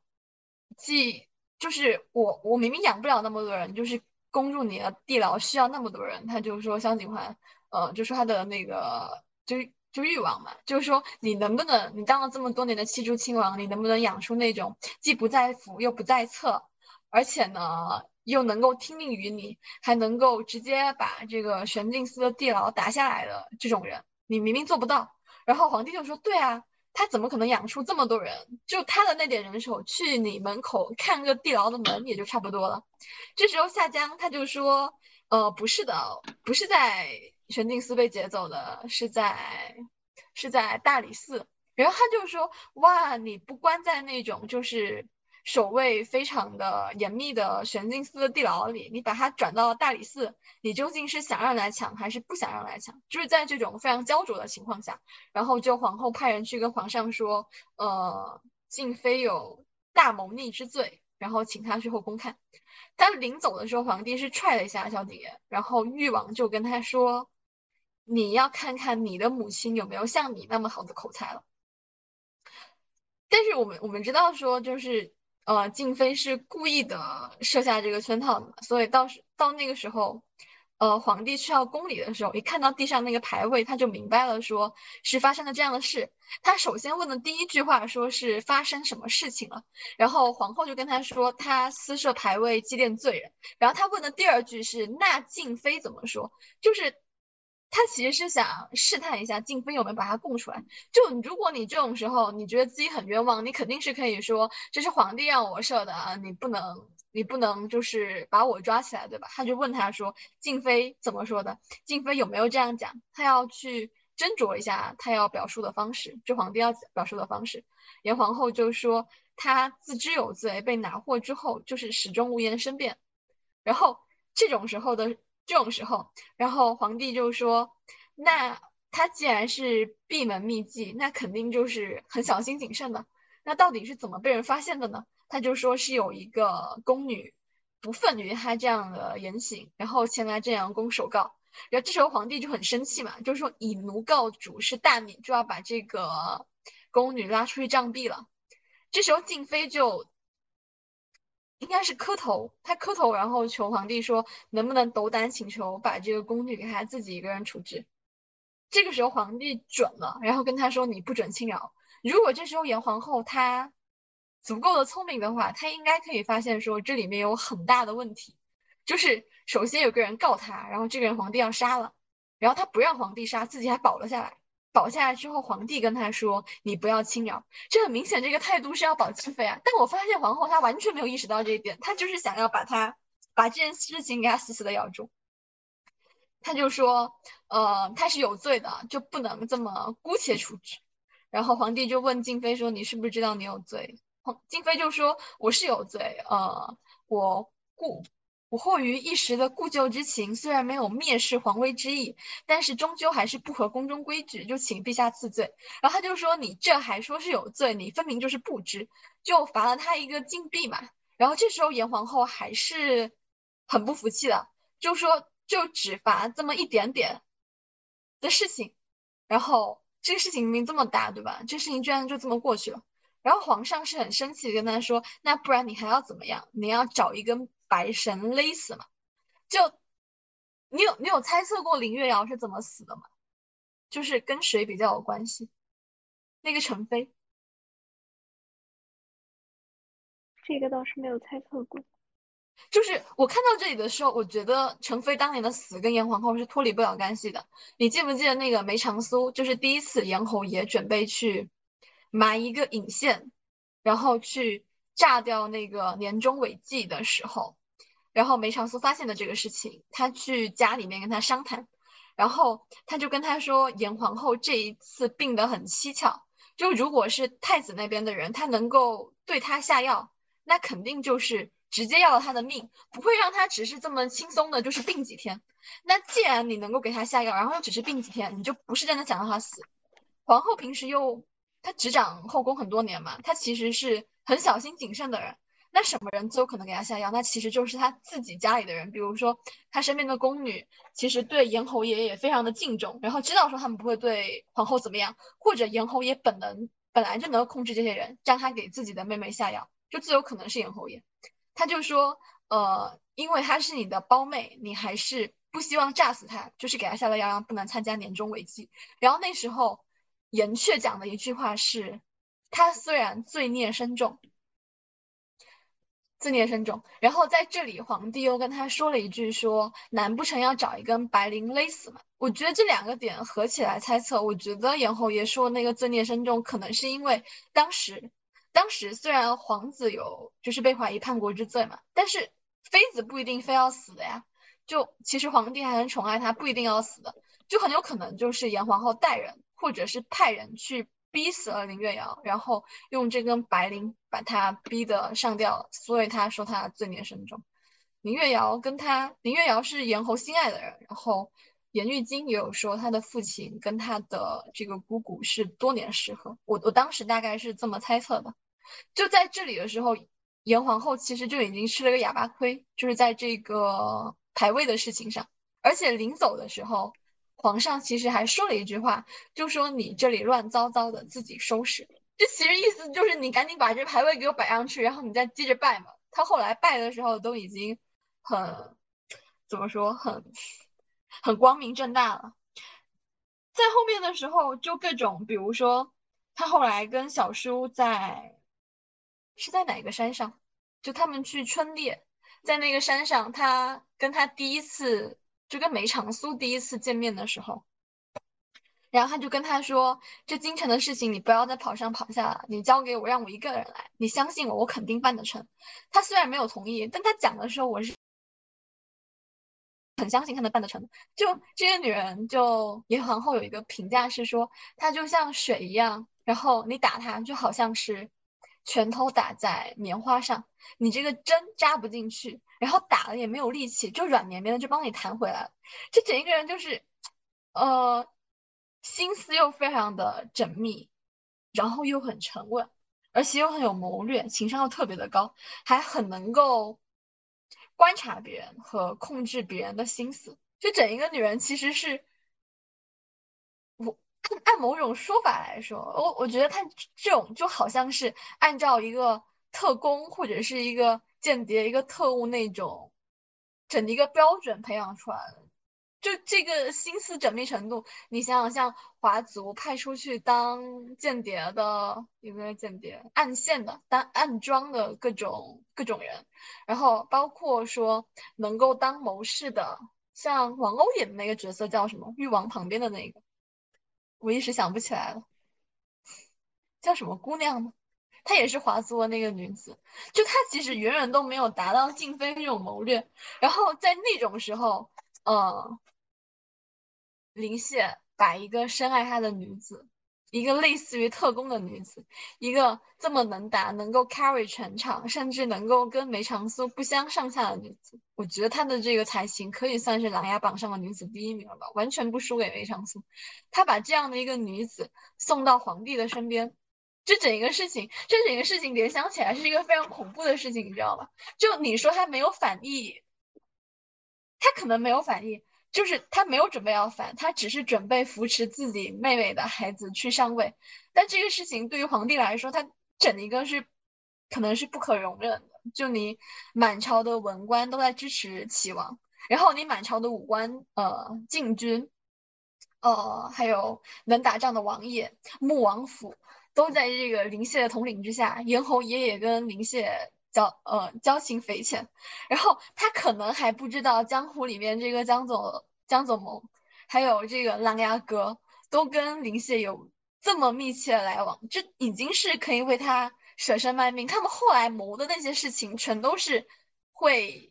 既就是我，我明明养不了那么多人，就是攻入你的地牢需要那么多人。”他就说香景环，呃，就说他的那个，就就欲望嘛，就是说你能不能，你当了这么多年的七珠亲王，你能不能养出那种既不在府又不在侧，而且呢又能够听命于你，还能够直接把这个玄镜司的地牢打下来的这种人？你明明做不到。然后皇帝就说：“对啊，他怎么可能养出这么多人？就他的那点人手，去你门口看个地牢的门也就差不多了。”这时候夏江他就说：“呃，不是的，不是在玄镜司被劫走的，是在是在大理寺。”然后他就说：“哇，你不关在那种就是。”守卫非常的严密的玄镜司的地牢里，你把他转到大理寺，你究竟是想让来抢还是不想让来抢？就是在这种非常焦灼的情况下，然后就皇后派人去跟皇上说，呃，静妃有大谋逆之罪，然后请他去后宫看。他临走的时候，皇帝是踹了一下萧景琰，然后誉王就跟他说，你要看看你的母亲有没有像你那么好的口才了。但是我们我们知道说就是。呃，静妃是故意的设下这个圈套的，所以到时到那个时候，呃，皇帝去到宫里的时候，一看到地上那个牌位，他就明白了，说是发生了这样的事。他首先问的第一句话，说是发生什么事情了，然后皇后就跟他说，他私设牌位祭奠罪人。然后他问的第二句是，那静妃怎么说？就是。他其实是想试探一下静妃有没有把他供出来。就如果你这种时候你觉得自己很冤枉，你肯定是可以说这是皇帝让我设的啊，你不能你不能就是把我抓起来，对吧？他就问他说静妃怎么说的？静妃有没有这样讲？他要去斟酌一下他要表述的方式，就皇帝要表述的方式。严皇后就说他自知有罪，被拿获之后就是始终无言申辩。然后这种时候的。这种时候，然后皇帝就说：“那他既然是闭门秘籍，那肯定就是很小心谨慎的。那到底是怎么被人发现的呢？”他就说是有一个宫女不忿于他这样的言行，然后前来正阳宫首告。然后这时候皇帝就很生气嘛，就说以奴告主是大逆，就要把这个宫女拉出去杖毙了。这时候静妃就。应该是磕头，他磕头，然后求皇帝说，能不能斗胆请求把这个宫女给他自己一个人处置。这个时候皇帝准了，然后跟他说你不准侵扰。如果这时候严皇后她足够的聪明的话，她应该可以发现说这里面有很大的问题，就是首先有个人告他，然后这个人皇帝要杀了，然后他不让皇帝杀，自己还保了下来。保下来之后，皇帝跟他说：“你不要轻饶。”这很明显，这个态度是要保清妃啊。但我发现皇后她完全没有意识到这一点，她就是想要把她把这件事情给她死死的咬住。他就说：“呃，他是有罪的，就不能这么姑且处置。”然后皇帝就问静妃说：“你是不是知道你有罪？”静妃就说：“我是有罪，呃，我故。”不惑于一时的故旧之情，虽然没有蔑视皇威之意，但是终究还是不合宫中规矩，就请陛下赐罪。然后他就说：“你这还说是有罪，你分明就是不知，就罚了他一个禁闭嘛。”然后这时候严皇后还是很不服气的，就说：“就只罚这么一点点的事情，然后这个事情明明这么大，对吧？这事情居然就这么过去了。”然后皇上是很生气的，跟他说：“那不然你还要怎么样？你要找一根？”白绳勒死嘛？就你有你有猜测过林月瑶是怎么死的吗？就是跟谁比较有关系？那个陈飞，这个倒是没有猜测过。就是我看到这里的时候，我觉得陈飞当年的死跟严皇后是脱离不了干系的。你记不记得那个梅长苏？就是第一次严侯爷准备去埋一个引线，然后去。炸掉那个年终违纪的时候，然后梅长苏发现了这个事情，他去家里面跟他商谈，然后他就跟他说，严皇后这一次病得很蹊跷，就如果是太子那边的人，他能够对他下药，那肯定就是直接要了他的命，不会让他只是这么轻松的，就是病几天。那既然你能够给他下药，然后又只是病几天，你就不是真的想让他死。皇后平时又她执掌后宫很多年嘛，她其实是。很小心谨慎的人，那什么人最有可能给他下药？那其实就是他自己家里的人，比如说他身边的宫女，其实对严侯爷也非常的敬重，然后知道说他们不会对皇后怎么样，或者严侯爷本能本来就能够控制这些人，让他给自己的妹妹下药，就最有可能是严侯爷。他就说，呃，因为她是你的胞妹，你还是不希望炸死她，就是给她下了药，让不能参加年终违纪。然后那时候严确讲的一句话是。他虽然罪孽深重，罪孽深重，然后在这里，皇帝又跟他说了一句，说难不成要找一根白绫勒死吗？我觉得这两个点合起来猜测，我觉得严侯爷说那个罪孽深重，可能是因为当时，当时虽然皇子有就是被怀疑叛国之罪嘛，但是妃子不一定非要死的呀，就其实皇帝还很宠爱她，不一定要死的，就很有可能就是严皇后带人或者是派人去。逼死了林月瑶，然后用这根白绫把他逼得上吊，所以他说他罪孽深重。林月瑶跟他，林月瑶是严侯心爱的人，然后严玉京也有说他的父亲跟他的这个姑姑是多年失和，我我当时大概是这么猜测的。就在这里的时候，严皇后其实就已经吃了个哑巴亏，就是在这个排位的事情上，而且临走的时候。皇上其实还说了一句话，就说你这里乱糟糟的，自己收拾。这其实意思就是你赶紧把这牌位给我摆上去，然后你再接着拜嘛。他后来拜的时候都已经很怎么说，很很光明正大了。在后面的时候，就各种，比如说他后来跟小叔在是在哪个山上，就他们去春猎，在那个山上，他跟他第一次。就跟梅长苏第一次见面的时候，然后他就跟他说：“这京城的事情你不要再跑上跑下了，你交给我，让我一个人来。你相信我，我肯定办得成。”他虽然没有同意，但他讲的时候，我是很相信他能办得成。就这个女人，就严皇后有一个评价是说，她就像水一样，然后你打她就好像是拳头打在棉花上，你这个针扎不进去。然后打了也没有力气，就软绵绵的就帮你弹回来了。这整一个人就是，呃，心思又非常的缜密，然后又很沉稳，而且又很有谋略，情商又特别的高，还很能够观察别人和控制别人的心思。就整一个女人其实是，我按某种说法来说，我我觉得她这种就好像是按照一个特工或者是一个。间谍一个特务那种整一个标准培养出来的，就这个心思缜密程度，你想想，像华族派出去当间谍的，有没有间谍？暗线的，当暗装的各种各种人，然后包括说能够当谋士的，像王鸥演的那个角色叫什么？誉王旁边的那个，我一时想不起来了，叫什么姑娘呢？她也是华族的那个女子，就她其实远远都没有达到静妃那种谋略，然后在那种时候，呃，林谢把一个深爱他的女子，一个类似于特工的女子，一个这么能打、能够 carry 全场，甚至能够跟梅长苏不相上下的女子，我觉得她的这个才情可以算是琅琊榜上的女子第一名了吧，完全不输给梅长苏。他把这样的一个女子送到皇帝的身边，这整一个事情，这整一个事情联想起来是一个非常恐怖的事情，你知道吗？就你说他没有反意，他可能没有反意。就是他没有准备要反，他只是准备扶持自己妹妹的孩子去上位。但这个事情对于皇帝来说，他整一个是可能是不可容忍的。就你满朝的文官都在支持齐王，然后你满朝的武官呃禁军，呃还有能打仗的王爷、穆王府都在这个林谢的统领之下，严侯爷爷跟林谢。交呃交情匪浅，然后他可能还不知道江湖里面这个江总江总盟，还有这个琅琊哥都跟林谢有这么密切的来往，这已经是可以为他舍身卖命。他们后来谋的那些事情，全都是会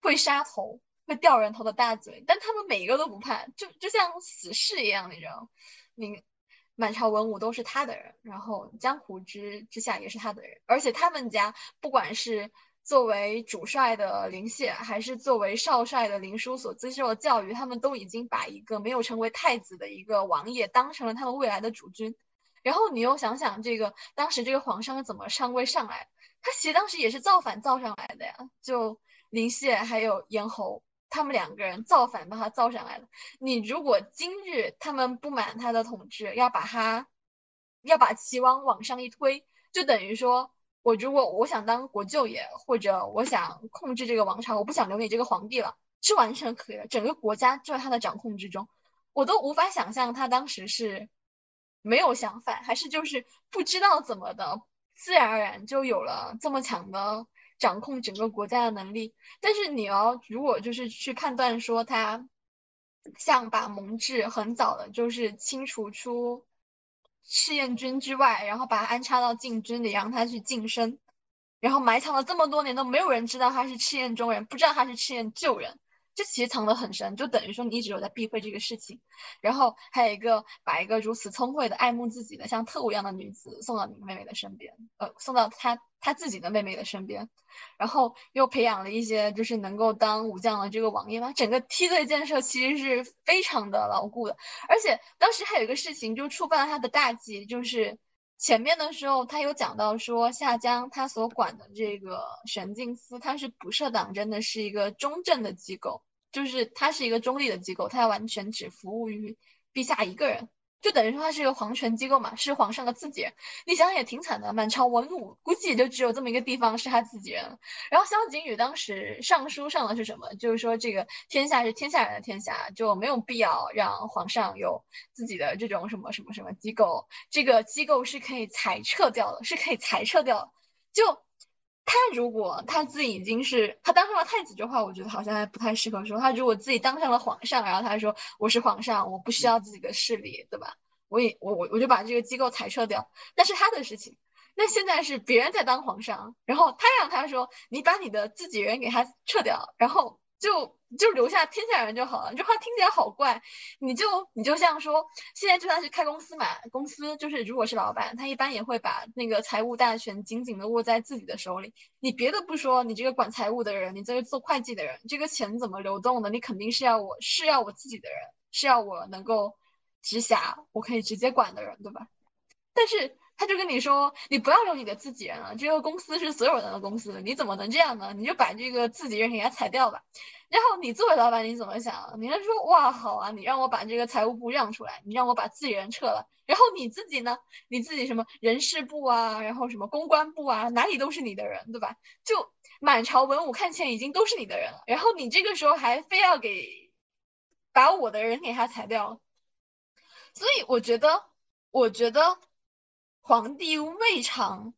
会杀头、会掉人头的大嘴，但他们每一个都不怕，就就像死士一样，你知道，你。满朝文武都是他的人，然后江湖之之下也是他的人，而且他们家不管是作为主帅的林谢，还是作为少帅的林殊所接受的教育，他们都已经把一个没有成为太子的一个王爷当成了他们未来的主君。然后你又想想，这个当时这个皇上是怎么上位上来？他其实当时也是造反造上来的呀，就林谢还有咽喉。他们两个人造反把他造上来了。你如果今日他们不满他的统治，要把他，要把齐王往上一推，就等于说，我如果我想当国舅爷，或者我想控制这个王朝，我不想留你这个皇帝了，是完全可以的。整个国家就在他的掌控之中，我都无法想象他当时是没有想反，还是就是不知道怎么的，自然而然就有了这么强的。掌控整个国家的能力，但是你要如果就是去判断说他像把蒙挚很早的，就是清除出赤焰军之外，然后把他安插到禁军里，让他去晋升，然后埋藏了这么多年都没有人知道他是赤焰中人，不知道他是赤焰旧人。这其实藏得很深，就等于说你一直有在避讳这个事情。然后还有一个把一个如此聪慧的、爱慕自己的像特务一样的女子送到你妹妹的身边，呃，送到他他自己的妹妹的身边，然后又培养了一些就是能够当武将的这个王爷嘛。整个梯队建设其实是非常的牢固的。而且当时还有一个事情就触犯了他的大忌，就是。前面的时候，他有讲到说，夏江他所管的这个玄镜司，他是不设党争的，是一个中正的机构，就是他是一个中立的机构，他完全只服务于陛下一个人。就等于说他是一个皇权机构嘛，是皇上的自己人。你想想也挺惨的，满朝文武估计也就只有这么一个地方是他自己人。然后萧景宇当时上书上的是什么？就是说这个天下是天下人的天下，就没有必要让皇上有自己的这种什么什么什么机构。这个机构是可以裁撤掉的，是可以裁撤掉。就他如果他自己已经是他当上了太子这话，我觉得好像还不太适合说。他如果自己当上了皇上，然后他说我是皇上，我不需要自己的势力，对吧？我也我我我就把这个机构裁撤掉，那是他的事情。那现在是别人在当皇上，然后他让他说你把你的自己人给他撤掉，然后就就留下天下人就好了。你这话听起来好怪，你就你就像说现在就算是开公司嘛，公司就是如果是老板，他一般也会把那个财务大权紧紧的握在自己的手里。你别的不说，你这个管财务的人，你这个做会计的人，这个钱怎么流动的，你肯定是要我是要我自己的人，是要我能够。直辖我可以直接管的人，对吧？但是他就跟你说，你不要用你的自己人了，这个公司是所有人的公司，你怎么能这样呢？你就把这个自己人给他裁掉吧。然后你作为老板，你怎么想？你是说，哇，好啊，你让我把这个财务部让出来，你让我把自己人撤了，然后你自己呢？你自己什么人事部啊，然后什么公关部啊，哪里都是你的人，对吧？就满朝文武看起来已经都是你的人了，然后你这个时候还非要给。把我的人给他裁掉。所以我觉得，我觉得皇帝未尝。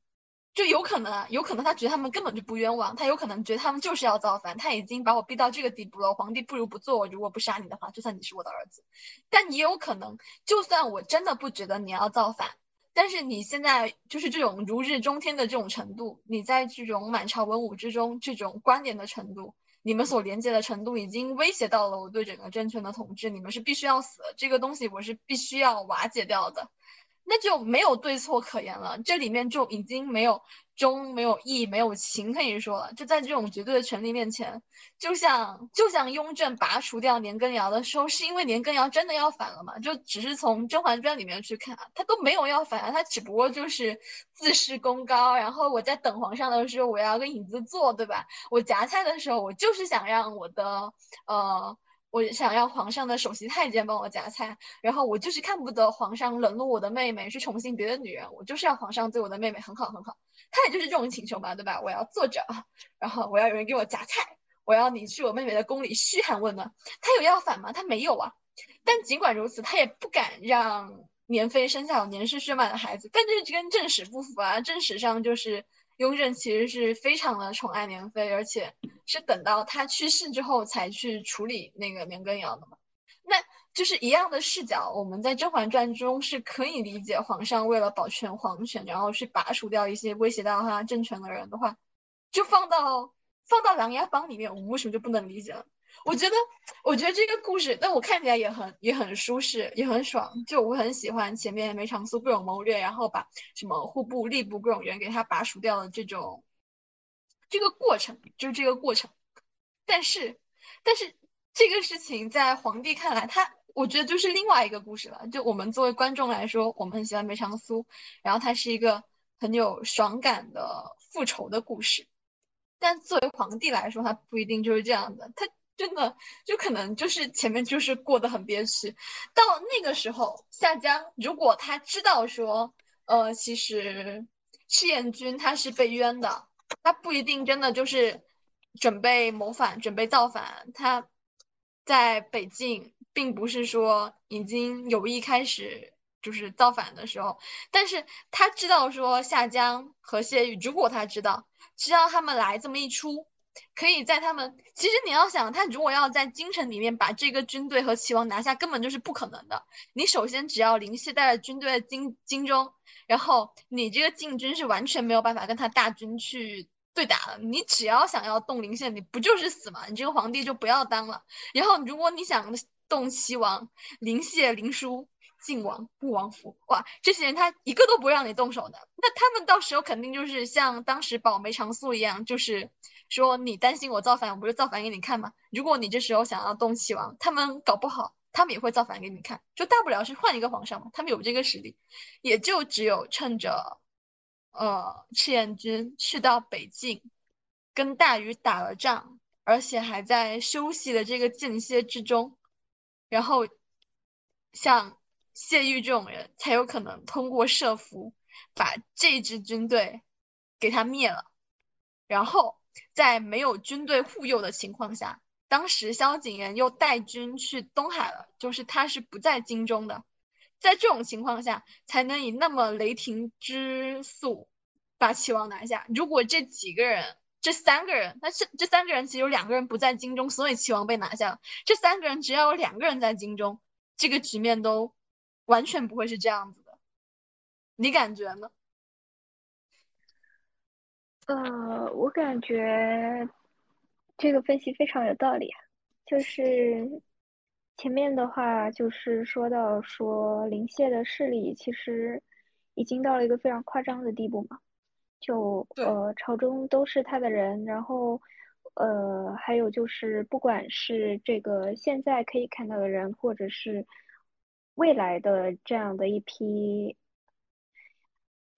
就有可能啊，有可能他觉得他们根本就不冤枉，他有可能觉得他们就是要造反，他已经把我逼到这个地步了。皇帝不如不做，如果不杀你的话，就算你是我的儿子。但也有可能，就算我真的不觉得你要造反，但是你现在就是这种如日中天的这种程度，你在这种满朝文武之中这种观点的程度，你们所连接的程度，已经威胁到了我对整个政权的统治。你们是必须要死的，这个东西我是必须要瓦解掉的。那就没有对错可言了，这里面就已经没有忠、没有义、没有情可以说了。就在这种绝对的权力面前，就像就像雍正拔除掉年羹尧的时候，是因为年羹尧真的要反了嘛？就只是从《甄嬛传》里面去看啊，他都没有要反啊，他只不过就是自视功高。然后我在等皇上的时候，我要个椅子坐，对吧？我夹菜的时候，我就是想让我的呃。我想要皇上的首席太监帮我夹菜，然后我就是看不得皇上冷落我的妹妹，去宠幸别的女人，我就是要皇上对我的妹妹很好很好。他也就是这种请求嘛，对吧？我要坐着，然后我要有人给我夹菜，我要你去我妹妹的宫里嘘寒问暖。他有要反吗？他没有啊。但尽管如此，他也不敢让年妃生下有年事血脉的孩子。但这是跟正史不符啊，正史上就是。雍正其实是非常的宠爱年妃，而且是等到他去世之后才去处理那个年羹尧的嘛。那就是一样的视角，我们在《甄嬛传》中是可以理解皇上为了保全皇权，然后去拔除掉一些威胁到他政权的人的话，就放到放到《琅琊榜》里面，我们为什么就不能理解了？我觉得，我觉得这个故事，但我看起来也很也很舒适，也很爽。就我很喜欢前面梅长苏各种谋略，然后把什么户部、吏部各种人给他拔除掉的这种这个过程，就是这个过程。但是，但是这个事情在皇帝看来，他我觉得就是另外一个故事了。就我们作为观众来说，我们很喜欢梅长苏，然后他是一个很有爽感的复仇的故事。但作为皇帝来说，他不一定就是这样的，他。真的就可能就是前面就是过得很憋屈，到那个时候夏江，如果他知道说，呃，其实赤焰军他是被冤的，他不一定真的就是准备谋反、准备造反。他在北境并不是说已经有意开始就是造反的时候，但是他知道说夏江和谢玉，如果他知道知道他们来这么一出。可以在他们，其实你要想，他如果要在京城里面把这个军队和齐王拿下，根本就是不可能的。你首先只要林谢带着军队进京中，然后你这个禁军是完全没有办法跟他大军去对打的。你只要想要动林谢，你不就是死吗？你这个皇帝就不要当了。然后如果你想动齐王，林谢、林殊。晋王、穆王府，哇，这些人他一个都不会让你动手的，那他们到时候肯定就是像当时保梅长苏一样，就是说你担心我造反，我不是造反给你看吗？如果你这时候想要动齐王，他们搞不好他们也会造反给你看，就大不了是换一个皇上嘛，他们有这个实力，也就只有趁着，呃，赤焰军去到北境，跟大禹打了仗，而且还在休息的这个间歇之中，然后像。谢玉这种人才有可能通过设伏把这支军队给他灭了，然后在没有军队护佑的情况下，当时萧景琰又带军去东海了，就是他是不在京中的，在这种情况下才能以那么雷霆之速把齐王拿下。如果这几个人，这三个人，那是这三个人其实有两个人不在京中，所以齐王被拿下了。这三个人只要有两个人在京中，这个局面都。完全不会是这样子的，你感觉呢？呃，我感觉这个分析非常有道理。就是前面的话，就是说到说林谢的势力其实已经到了一个非常夸张的地步嘛。就呃，朝中都是他的人，然后呃，还有就是不管是这个现在可以看到的人，或者是。未来的这样的一批，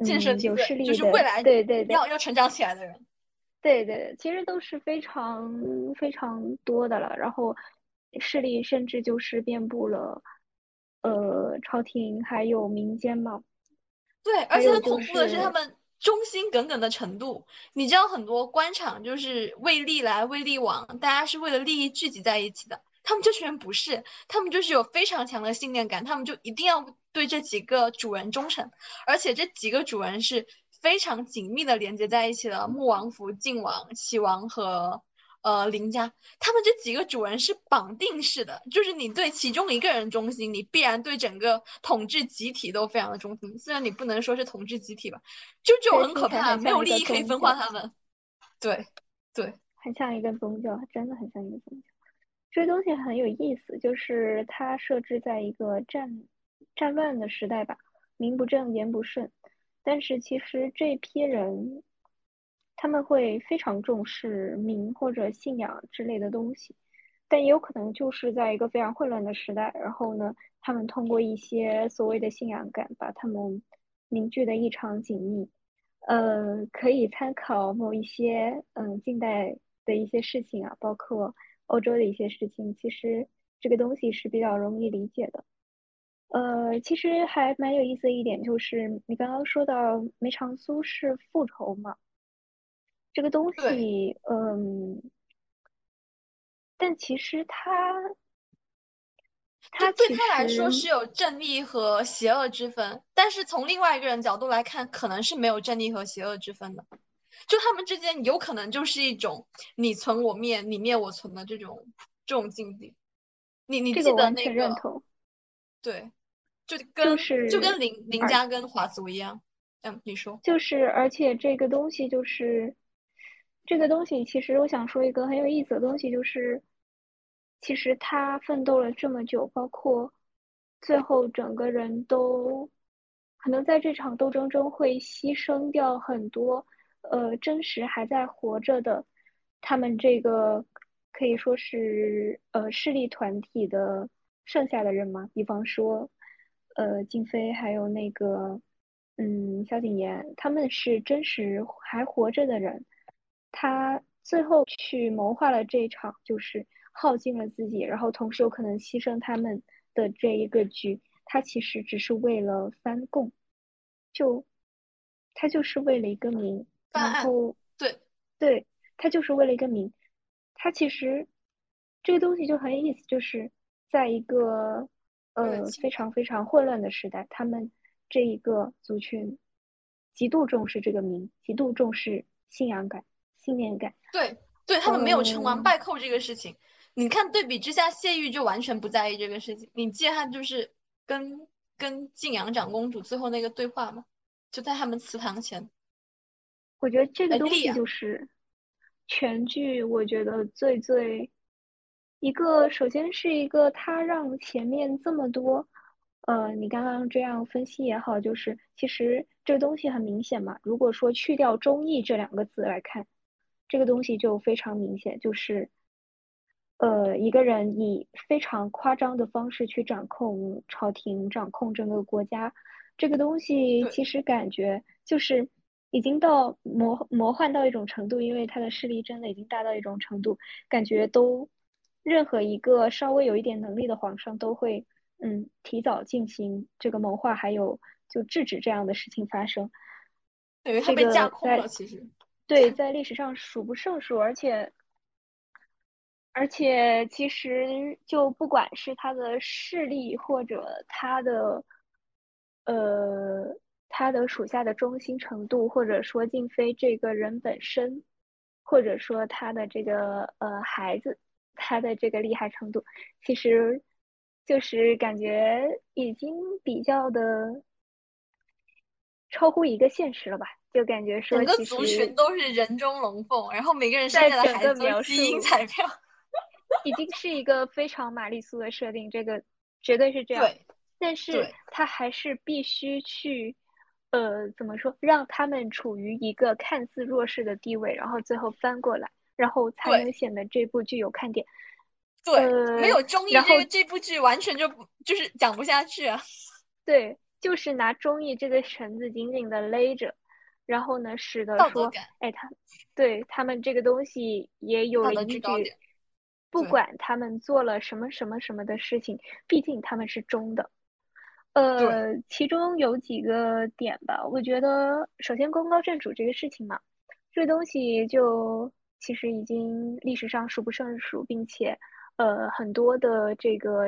建设有势力的，就是未来对对要要成长起来的人，对对，其实都是非常非常多的了。然后势力甚至就是遍布了，呃，朝廷还有民间嘛。对，而且很恐怖的是他们忠心耿耿的程度。你知道很多官场就是为利来为利往，大家是为了利益聚集在一起的。他们这群人不是，他们就是有非常强的信念感，他们就一定要对这几个主人忠诚，而且这几个主人是非常紧密的连接在一起的。穆王府、晋王、齐王和呃林家，他们这几个主人是绑定式的，就是你对其中一个人忠心，你必然对整个统治集体都非常的忠心。虽然你不能说是统治集体吧，就就很可怕，没有利益可以分化他们。对，对，很像一个宗教，真的很像一个宗教。这东西很有意思，就是它设置在一个战战乱的时代吧，名不正言不顺，但是其实这批人他们会非常重视名或者信仰之类的东西，但也有可能就是在一个非常混乱的时代，然后呢，他们通过一些所谓的信仰感，把他们凝聚的异常紧密，呃，可以参考某一些嗯近代的一些事情啊，包括。欧洲的一些事情，其实这个东西是比较容易理解的。呃，其实还蛮有意思的一点就是，你刚刚说到梅长苏是复仇嘛，这个东西，嗯，但其实他，他对他来说是有正义和邪恶之分，但是从另外一个人角度来看，可能是没有正义和邪恶之分的。就他们之间有可能就是一种你存我灭，你灭我存的这种这种境地。你你记得那个？对，就跟是就跟林林家跟华族一样。嗯，你说。就是，而且这个东西就是这个东西，其实我想说一个很有意思的东西，就是其实他奋斗了这么久，包括最后整个人都可能在这场斗争中会牺牲掉很多。呃，真实还在活着的，他们这个可以说是呃势力团体的剩下的人嘛。比方说，呃，静妃还有那个，嗯，萧景琰，他们是真实还活着的人。他最后去谋划了这一场，就是耗尽了自己，然后同时有可能牺牲他们的这一个局。他其实只是为了翻供，就他就是为了一个名。然后，对，对他就是为了一个名，他其实这个东西就很有意思，就是在一个呃非常非常混乱的时代，他们这一个族群极度重视这个名，极度重视信仰感、信念感。对，对他们没有成王败寇这个事情。你看对比之下，谢玉就完全不在意这个事情。你记得他就是跟跟晋阳长公主最后那个对话吗？就在他们祠堂前。我觉得这个东西就是全剧，我觉得最最一个，首先是一个他让前面这么多，呃，你刚刚这样分析也好，就是其实这个东西很明显嘛。如果说去掉“忠义”这两个字来看，这个东西就非常明显，就是呃，一个人以非常夸张的方式去掌控朝廷、掌控整个国家，这个东西其实感觉就是。已经到魔魔幻到一种程度，因为他的势力真的已经大到一种程度，感觉都任何一个稍微有一点能力的皇上都会嗯提早进行这个谋划，还有就制止这样的事情发生。对，他被架空了，其实对，在历史上数不胜数，而且而且其实就不管是他的势力或者他的呃。他的属下的忠心程度，或者说静妃这个人本身，或者说他的这个呃孩子，他的这个厉害程度，其实就是感觉已经比较的超乎一个现实了吧？就感觉说，整个族群都是人中龙凤，然后每个人生下的孩子都是基因彩票，(laughs) 已经是一个非常玛丽苏的设定，这个绝对是这样。但是他还是必须去。呃，怎么说？让他们处于一个看似弱势的地位，然后最后翻过来，然后才能显得这部剧有看点。对，没有中意，这个这部剧完全就不就是讲不下去啊。(laughs) 对，就是拿中意这个绳子紧紧的勒着，然后呢，使得说，哎，他对他们这个东西也有了依据。不管他们做了什么什么什么的事情，毕竟他们是忠的。呃，其中有几个点吧，我觉得首先功高震主这个事情嘛，这个东西就其实已经历史上数不胜数，并且呃，很多的这个，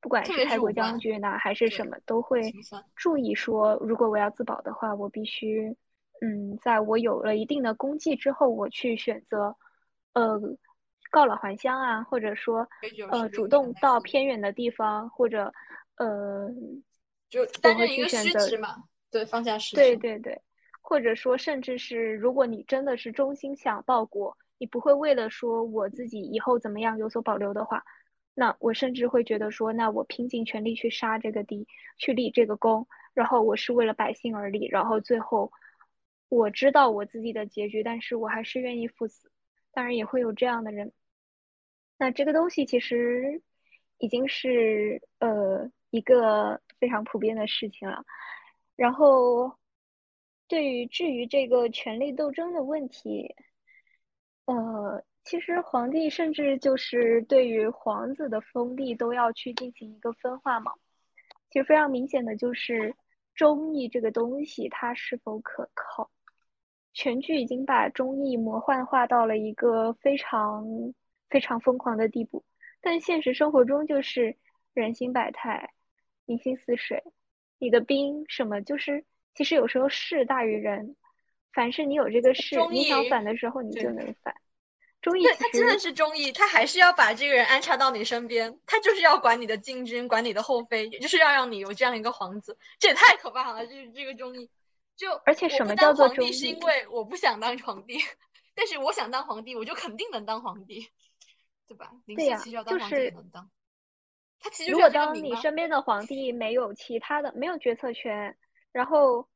不管是开国将军呐，还是什么，都会注意说，如果我要自保的话，我必须，嗯，在我有了一定的功绩之后，我去选择，呃，告老还乡啊，或者说，呃，主动到偏远的地方，或者，呃，就担任一个虚职嘛，对，放下实对对对，或者说，甚至是如果你真的是衷心想报国。你不会为了说我自己以后怎么样有所保留的话，那我甚至会觉得说，那我拼尽全力去杀这个敌，去立这个功，然后我是为了百姓而立，然后最后我知道我自己的结局，但是我还是愿意赴死。当然也会有这样的人。那这个东西其实已经是呃一个非常普遍的事情了。然后对于至于这个权力斗争的问题。呃，其实皇帝甚至就是对于皇子的封地都要去进行一个分化嘛。其实非常明显的就是忠义这个东西它是否可靠。全剧已经把忠义魔幻化到了一个非常非常疯狂的地步，但现实生活中就是人心百态，民心似水。你的兵什么就是其实有时候势大于人。凡是你有这个事，你想反的时候，你就能反。忠义，对他真的是忠义，他还是要把这个人安插到你身边，他就是要管你的禁军，管你的后妃，也就是要让你有这样一个皇子，这也太可怕了。就是这个忠义，就而且什么叫做忠义？是因为我不想当皇帝，(laughs) 但是我想当皇帝，我就肯定能当皇帝，对吧？对呀，就是他其实如果当你身边的皇帝没有其他的，没有决策权，然后。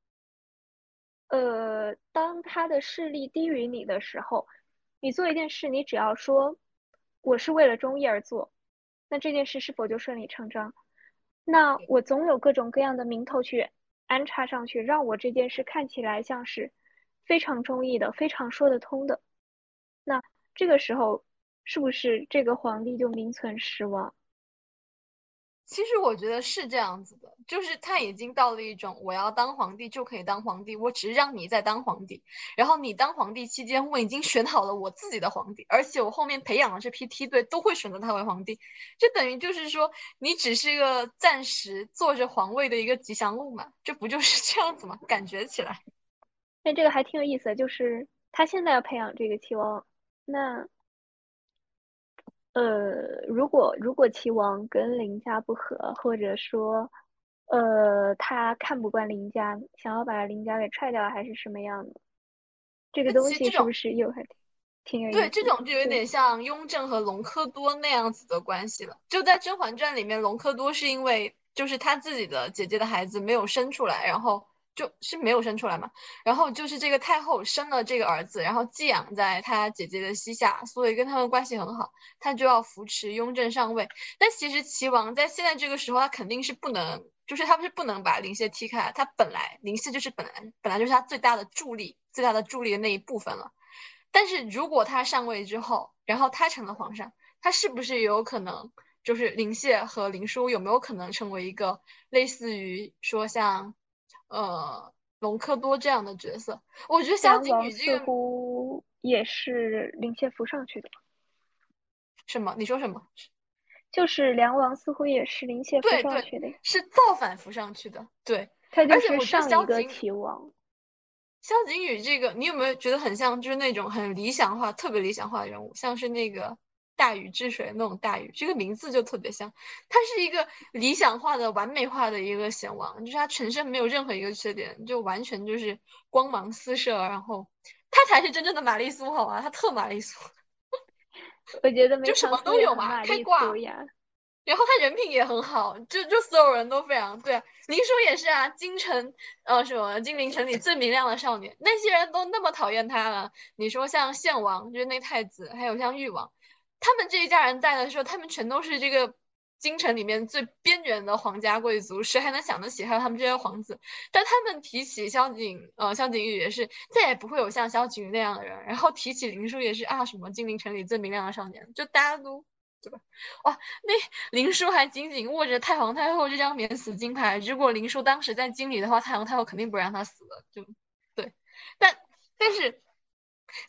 呃，当他的势力低于你的时候，你做一件事，你只要说我是为了忠义而做，那这件事是否就顺理成章？那我总有各种各样的名头去安插上去，让我这件事看起来像是非常忠义的、非常说得通的。那这个时候，是不是这个皇帝就名存实亡？其实我觉得是这样子的，就是他已经到了一种我要当皇帝就可以当皇帝，我只是让你在当皇帝，然后你当皇帝期间，我已经选好了我自己的皇帝，而且我后面培养的这批梯队都会选择他为皇帝，就等于就是说你只是一个暂时坐着皇位的一个吉祥物嘛，这不就是 (laughs) 这样子吗？感觉起来，那这个还挺有意思的，就是他现在要培养这个齐王，那。呃，如果如果齐王跟林家不和，或者说，呃，他看不惯林家，想要把林家给踹掉，还是什么样的？这个东西是不是又还挺有意思？对，这种就有点像雍正和隆科多那样子的关系了。就在《甄嬛传》里面，隆科多是因为就是他自己的姐姐的孩子没有生出来，然后。就是没有生出来嘛，然后就是这个太后生了这个儿子，然后寄养在他姐姐的膝下，所以跟他们关系很好，他就要扶持雍正上位。但其实齐王在现在这个时候，他肯定是不能，就是他不是不能把林燮踢开，他本来林燮就是本来本来就是他最大的助力，最大的助力的那一部分了。但是如果他上位之后，然后他成了皇上，他是不是有可能，就是林燮和林殊有没有可能成为一个类似于说像？呃，隆科多这样的角色，我觉得萧景宇这个似乎也是林谢扶上去的。什么？你说什么？就是梁王似乎也是林谢扶上去的，是造反扶上去的。对，他就是上一个齐王。萧景宇这个，你有没有觉得很像，就是那种很理想化、特别理想化的人物，像是那个。大禹治水那种大禹，这个名字就特别像，他是一个理想化的、完美化的一个贤王，就是他全身没有任何一个缺点，就完全就是光芒四射，然后他才是真正的玛丽苏，好吧？他特玛丽苏，我觉得 (laughs) 就什么都有嘛，开挂，然后他人品也很好，就就所有人都非常对，林殊也是啊，京城呃什么金陵城里最明亮的少年，那些人都那么讨厌他了，你说像献王就是那太子，还有像誉王。他们这一家人在的时候，他们全都是这个京城里面最边缘的皇家贵族，谁还能想得起还有他们这些皇子？但他们提起萧景，呃，萧景玉也是再也不会有像萧景玉那样的人。然后提起林殊也是啊，什么金陵城里最明亮的少年，就大家都对吧？哇，那林殊还紧紧握着太皇太后这张免死金牌。如果林殊当时在京里的话，太皇太后肯定不让他死的。就对，但但是。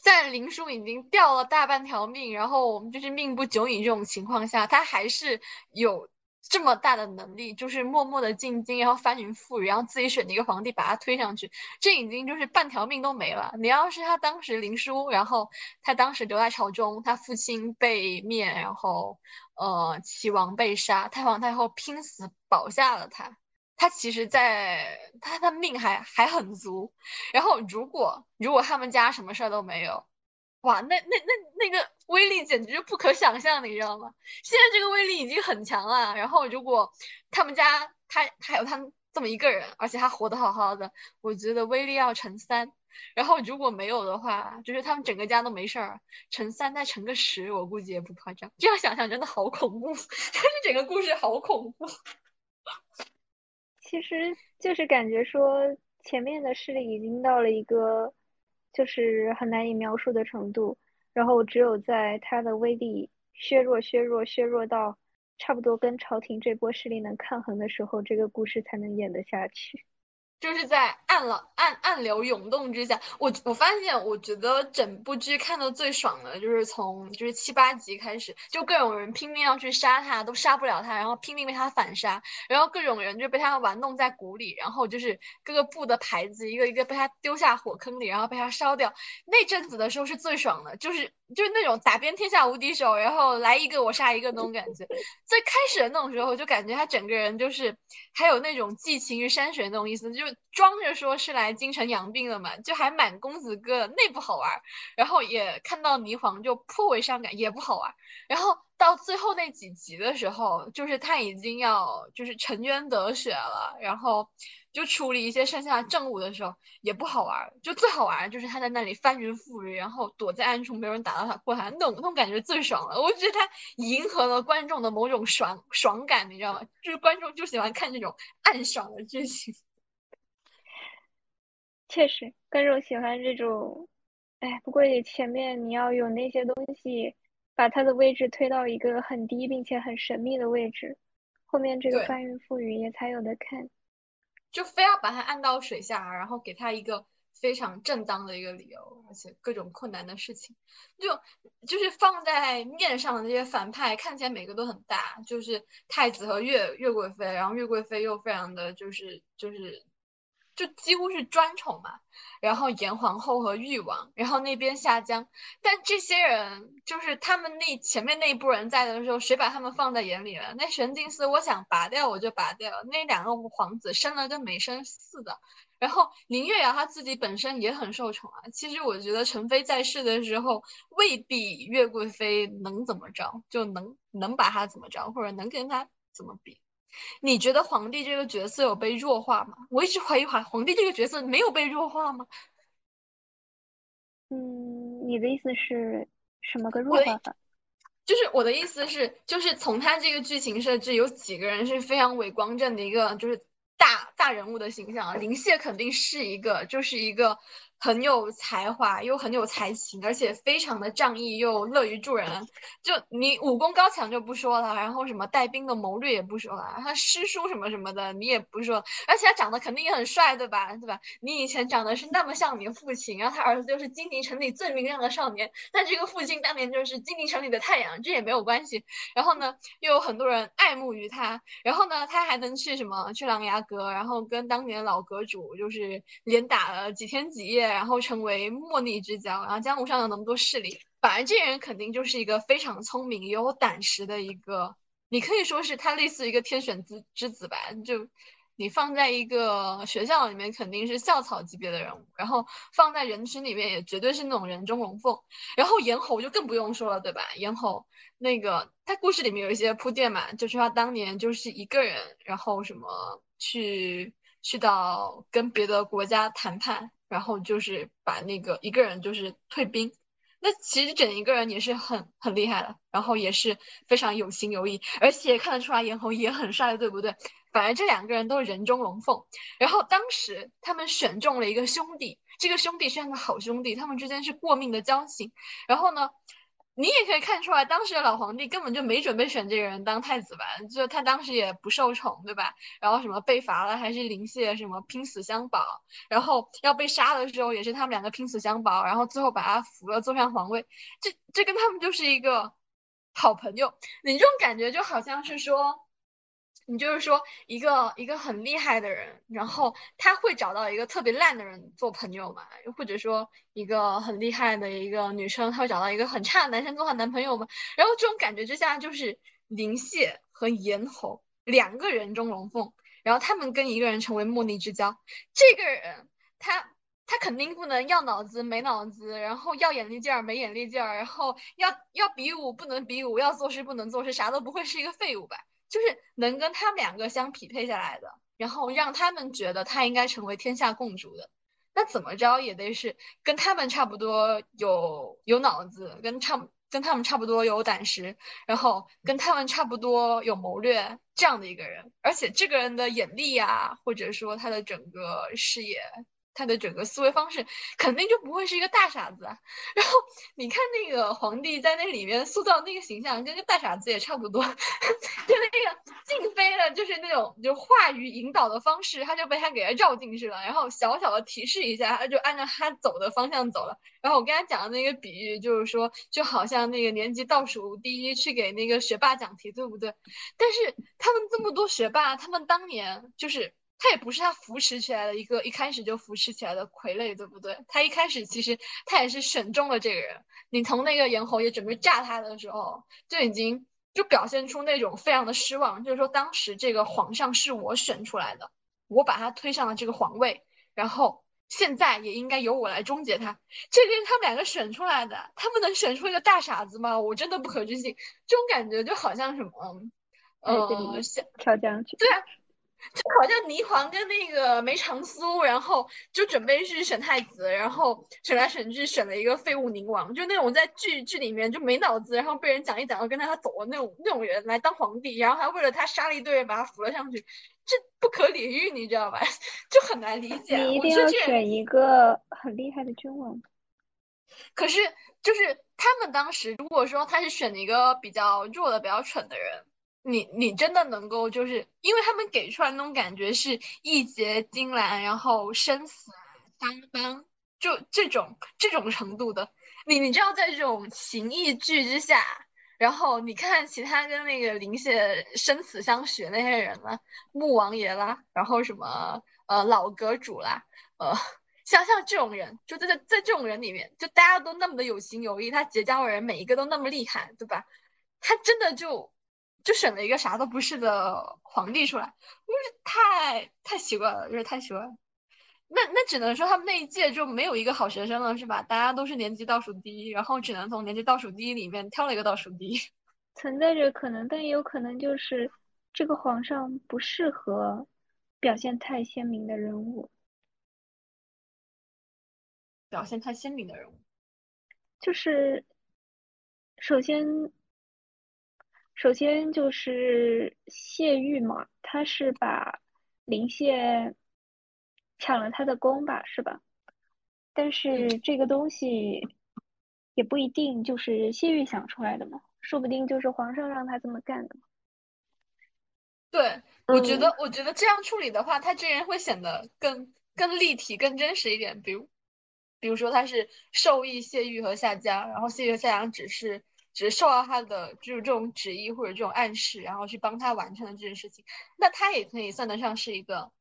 在林殊已经掉了大半条命，然后我们就是命不久矣这种情况下，他还是有。这么大的能力，就是默默的进京，然后翻云覆雨，然后自己选的一个皇帝把他推上去，这已经就是半条命都没了。你要是他当时林殊，然后他当时留在朝中，他父亲被灭，然后呃齐王被杀，太皇太后拼死保下了他，他其实在他他命还还很足。然后如果如果他们家什么事儿都没有。哇，那那那那个威力简直就不可想象，你知道吗？现在这个威力已经很强了。然后如果他们家他他有他这么一个人，而且他活得好好的，我觉得威力要乘三。然后如果没有的话，就是他们整个家都没事儿，乘三再乘个十，我估计也不夸张。这样想想真的好恐怖，(laughs) 但是整个故事好恐怖。其实就是感觉说前面的势力已经到了一个。就是很难以描述的程度，然后只有在他的威力削弱、削弱、削弱到差不多跟朝廷这波势力能抗衡的时候，这个故事才能演得下去。就是在暗了暗暗流涌动之下，我我发现，我觉得整部剧看的最爽的就是从就是七八集开始，就各种人拼命要去杀他，都杀不了他，然后拼命被他反杀，然后各种人就被他玩弄在鼓里，然后就是各个部的牌子一个一个被他丢下火坑里，然后被他烧掉。那阵子的时候是最爽的，就是就是那种打遍天下无敌手，然后来一个我杀一个那种感觉。最开始的那种时候，就感觉他整个人就是还有那种寄情于山水那种意思，就是。装着说是来京城养病的嘛，就还满公子哥，那不好玩。然后也看到霓凰就颇为伤感，也不好玩。然后到最后那几集的时候，就是他已经要就是沉冤得雪了，然后就处理一些剩下的政务的时候，也不好玩。就最好玩就是他在那里翻云覆雨，然后躲在暗处，没有人打到他过他，那种那种感觉最爽了。我觉得他迎合了观众的某种爽爽感，你知道吗？就是观众就喜欢看这种暗爽的剧情。(laughs) 确实，观众喜欢这种，哎，不过也前面你要有那些东西，把他的位置推到一个很低并且很神秘的位置，后面这个翻云覆雨也才有的看。就非要把他按到水下，然后给他一个非常正当的一个理由，而且各种困难的事情，就就是放在面上的那些反派，看起来每个都很大，就是太子和岳岳贵妃，然后岳贵妃又非常的就是就是。就几乎是专宠嘛，然后严皇后和誉王，然后那边夏江，但这些人就是他们那前面那一波人在的时候，谁把他们放在眼里了？那玄镜司我想拔掉我就拔掉，那两个皇子生了跟没生似的。然后林月瑶她自己本身也很受宠啊。其实我觉得陈妃在世的时候，未必岳贵妃能怎么着，就能能把她怎么着，或者能跟她怎么比。你觉得皇帝这个角色有被弱化吗？我一直怀疑皇皇帝这个角色没有被弱化吗？嗯，你的意思是什么个弱化法？就是我的意思是，就是从他这个剧情设置，有几个人是非常伟光正的一个，就是大大人物的形象。林谢肯定是一个，就是一个。很有才华又很有才情，而且非常的仗义又乐于助人。就你武功高强就不说了，然后什么带兵的谋略也不说了，他诗书什么什么的你也不说，而且他长得肯定也很帅，对吧？对吧？你以前长得是那么像你父亲，然后他儿子就是金陵城里最明亮的少年，但这个父亲当年就是金陵城里的太阳，这也没有关系。然后呢，又有很多人爱慕于他，然后呢，他还能去什么去琅琊阁，然后跟当年老阁主就是连打了几天几夜。然后成为莫逆之交，然后江湖上有那么多势力，反正这人肯定就是一个非常聪明、有胆识的一个，你可以说是他类似一个天选之之子吧。就你放在一个学校里面，肯定是校草级别的人物，然后放在人群里面，也绝对是那种人中龙凤。然后严侯就更不用说了，对吧？严侯那个他故事里面有一些铺垫嘛，就是他当年就是一个人，然后什么去去到跟别的国家谈判。然后就是把那个一个人就是退兵，那其实整一个人也是很很厉害的，然后也是非常有情有义，而且看得出来颜红也很帅，对不对？反正这两个人都是人中龙凤。然后当时他们选中了一个兄弟，这个兄弟是个好兄弟，他们之间是过命的交情。然后呢，你也可以看出来，当时的老皇帝根本就没准备选这个人当太子吧？就他当时也不受宠，对吧？然后什么被罚了，还是林谢什么拼死相保，然后要被杀的时候也是他们两个拼死相保，然后最后把他扶了，坐上皇位。这这跟他们就是一个好朋友，你这种感觉就好像是说。你就是说一个一个很厉害的人，然后他会找到一个特别烂的人做朋友嘛？又或者说一个很厉害的一个女生，她会找到一个很差的男生做她男朋友吗？然后这种感觉之下，就是林谢和严侯两个人中龙凤，然后他们跟一个人成为莫逆之交。这个人他他肯定不能要脑子没脑子，然后要眼力劲儿没眼力劲儿，然后要要比武不能比武，要做事不能做事，啥都不会，是一个废物吧？就是能跟他们两个相匹配下来的，然后让他们觉得他应该成为天下共主的，那怎么着也得是跟他们差不多有有脑子，跟差跟他们差不多有胆识，然后跟他们差不多有谋略这样的一个人，而且这个人的眼力呀，或者说他的整个视野。他的整个思维方式肯定就不会是一个大傻子，然后你看那个皇帝在那里面塑造那个形象，跟个大傻子也差不多，(laughs) 就那个静妃的，就是那种就话语引导的方式，他就被他给他绕进去了，然后小小的提示一下，他就按照他走的方向走了。然后我跟他讲的那个比喻就是说，就好像那个年级倒数第一去给那个学霸讲题，对不对？但是他们这么多学霸，他们当年就是。他也不是他扶持起来的一个一开始就扶持起来的傀儡，对不对？他一开始其实他也是选中了这个人。你从那个严侯爷准备炸他的时候，就已经就表现出那种非常的失望，就是说当时这个皇上是我选出来的，我把他推上了这个皇位，然后现在也应该由我来终结他。这边他们两个选出来的，他们能选出一个大傻子吗？我真的不可置信。这种感觉就好像什么，呃，像跳江去。对啊。就好像霓凰跟那个梅长苏，然后就准备去选太子，然后选来选去选了一个废物宁王，就那种在剧剧里面就没脑子，然后被人讲一讲要跟着他走的那种那种人来当皇帝，然后还为了他杀了一堆人把他扶了上去，这不可理喻，你知道吧？(laughs) 就很难理解。你一定要选一个很厉害的君王。可是就是他们当时如果说他是选一个比较弱的、比较蠢的人。你你真的能够就是因为他们给出来那种感觉是义结金兰，然后生死相当，就这种这种程度的。你你知道在这种情义剧之下，然后你看其他跟那个林谢生死相许那些人了，穆王爷啦，然后什么呃老阁主啦，呃像像这种人，就在在在这种人里面，就大家都那么的有情有义，他结交的人每一个都那么厉害，对吧？他真的就。就选了一个啥都不是的皇帝出来，就是太太奇怪了，就是太奇怪了。那那只能说他们那一届就没有一个好学生了，是吧？大家都是年级倒数第一，然后只能从年级倒数第一里面挑了一个倒数第一。(laughs) 存在着可能，但也有可能就是这个皇上不适合表现太鲜明的人物，表现太鲜明的人物，就是首先。首先就是谢玉嘛，他是把林谢抢了他的功吧，是吧？但是这个东西也不一定就是谢玉想出来的嘛，说不定就是皇上让他这么干的。对，我觉得，我觉得这样处理的话，他这人会显得更更立体、更真实一点。比如，比如说他是授意谢玉和夏江，然后谢玉和夏阳只是。只是受到他的就是这种旨意或者这种暗示，然后去帮他完成了这件事情，那他也可以算得上是一个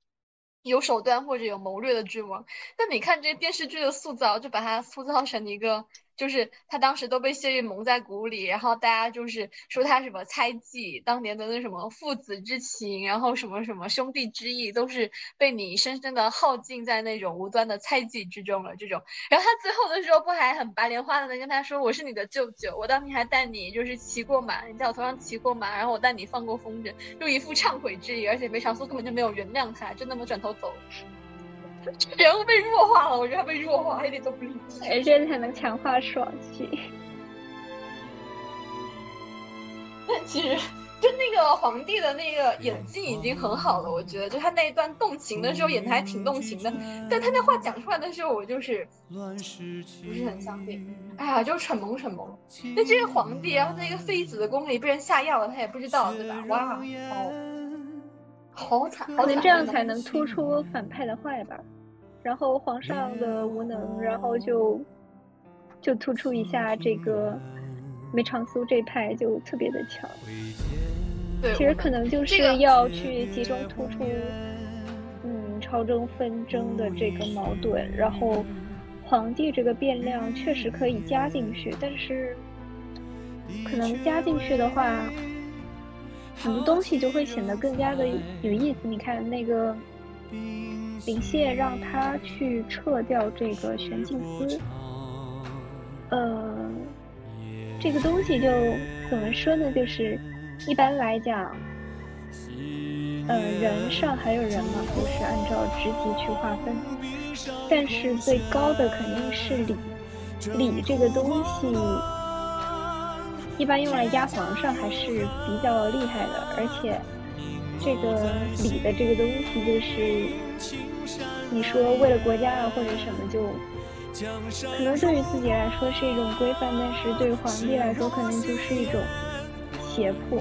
有手段或者有谋略的君王。但你看这些电视剧的塑造，就把他塑造成一个。就是他当时都被谢玉蒙在鼓里，然后大家就是说他什么猜忌当年的那什么父子之情，然后什么什么兄弟之义，都是被你深深的耗尽在那种无端的猜忌之中了。这种，然后他最后的时候不还很白莲花的跟他说：“我是你的舅舅，我当年还带你就是骑过马，你在我头上骑过马，然后我带你放过风筝，就一副忏悔之意。”而且梅长苏根本就没有原谅他，就那么转头走。(laughs) 人物被弱化了，我觉得他被弱化一点都不立体，而且才能强化爽气。但其实，就那个皇帝的那个演技已经很好了，我觉得，就他那一段动情的时候演的还挺动情的，但他那话讲出来的时候，我就是不是很相信。哎呀，就蠢萌蠢萌。那这个皇帝，然后在一个妃子的宫里被人下药了，他也不知道，对吧？哇，好，好惨，好惨。这样才能突出反派的坏吧？然后皇上的无能，然后就就突出一下这个。梅长苏这派就特别的强，对，其实可能就是要去集中突出，嗯，朝中纷争的这个矛盾，然后皇帝这个变量确实可以加进去，但是可能加进去的话，很多东西就会显得更加的有意思。你看那个林谢让他去撤掉这个玄镜司，呃。这个东西就怎么说呢？就是一般来讲，呃，人上还有人嘛，就是按照职级去划分。但是最高的肯定是礼，礼这个东西一般用来压皇上还是比较厉害的。而且这个礼的这个东西，就是你说为了国家啊或者什么就。可能对于自己来说是一种规范，但是对于皇帝来说可能就是一种胁迫。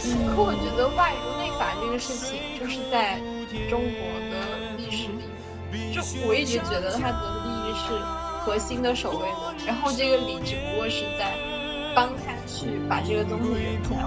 可我觉得外儒内法这个事情，就是在中国的历史里，就我一直觉得它的利益是核心的守卫呢？然后这个李只不过是在帮他去把这个东西圆起来。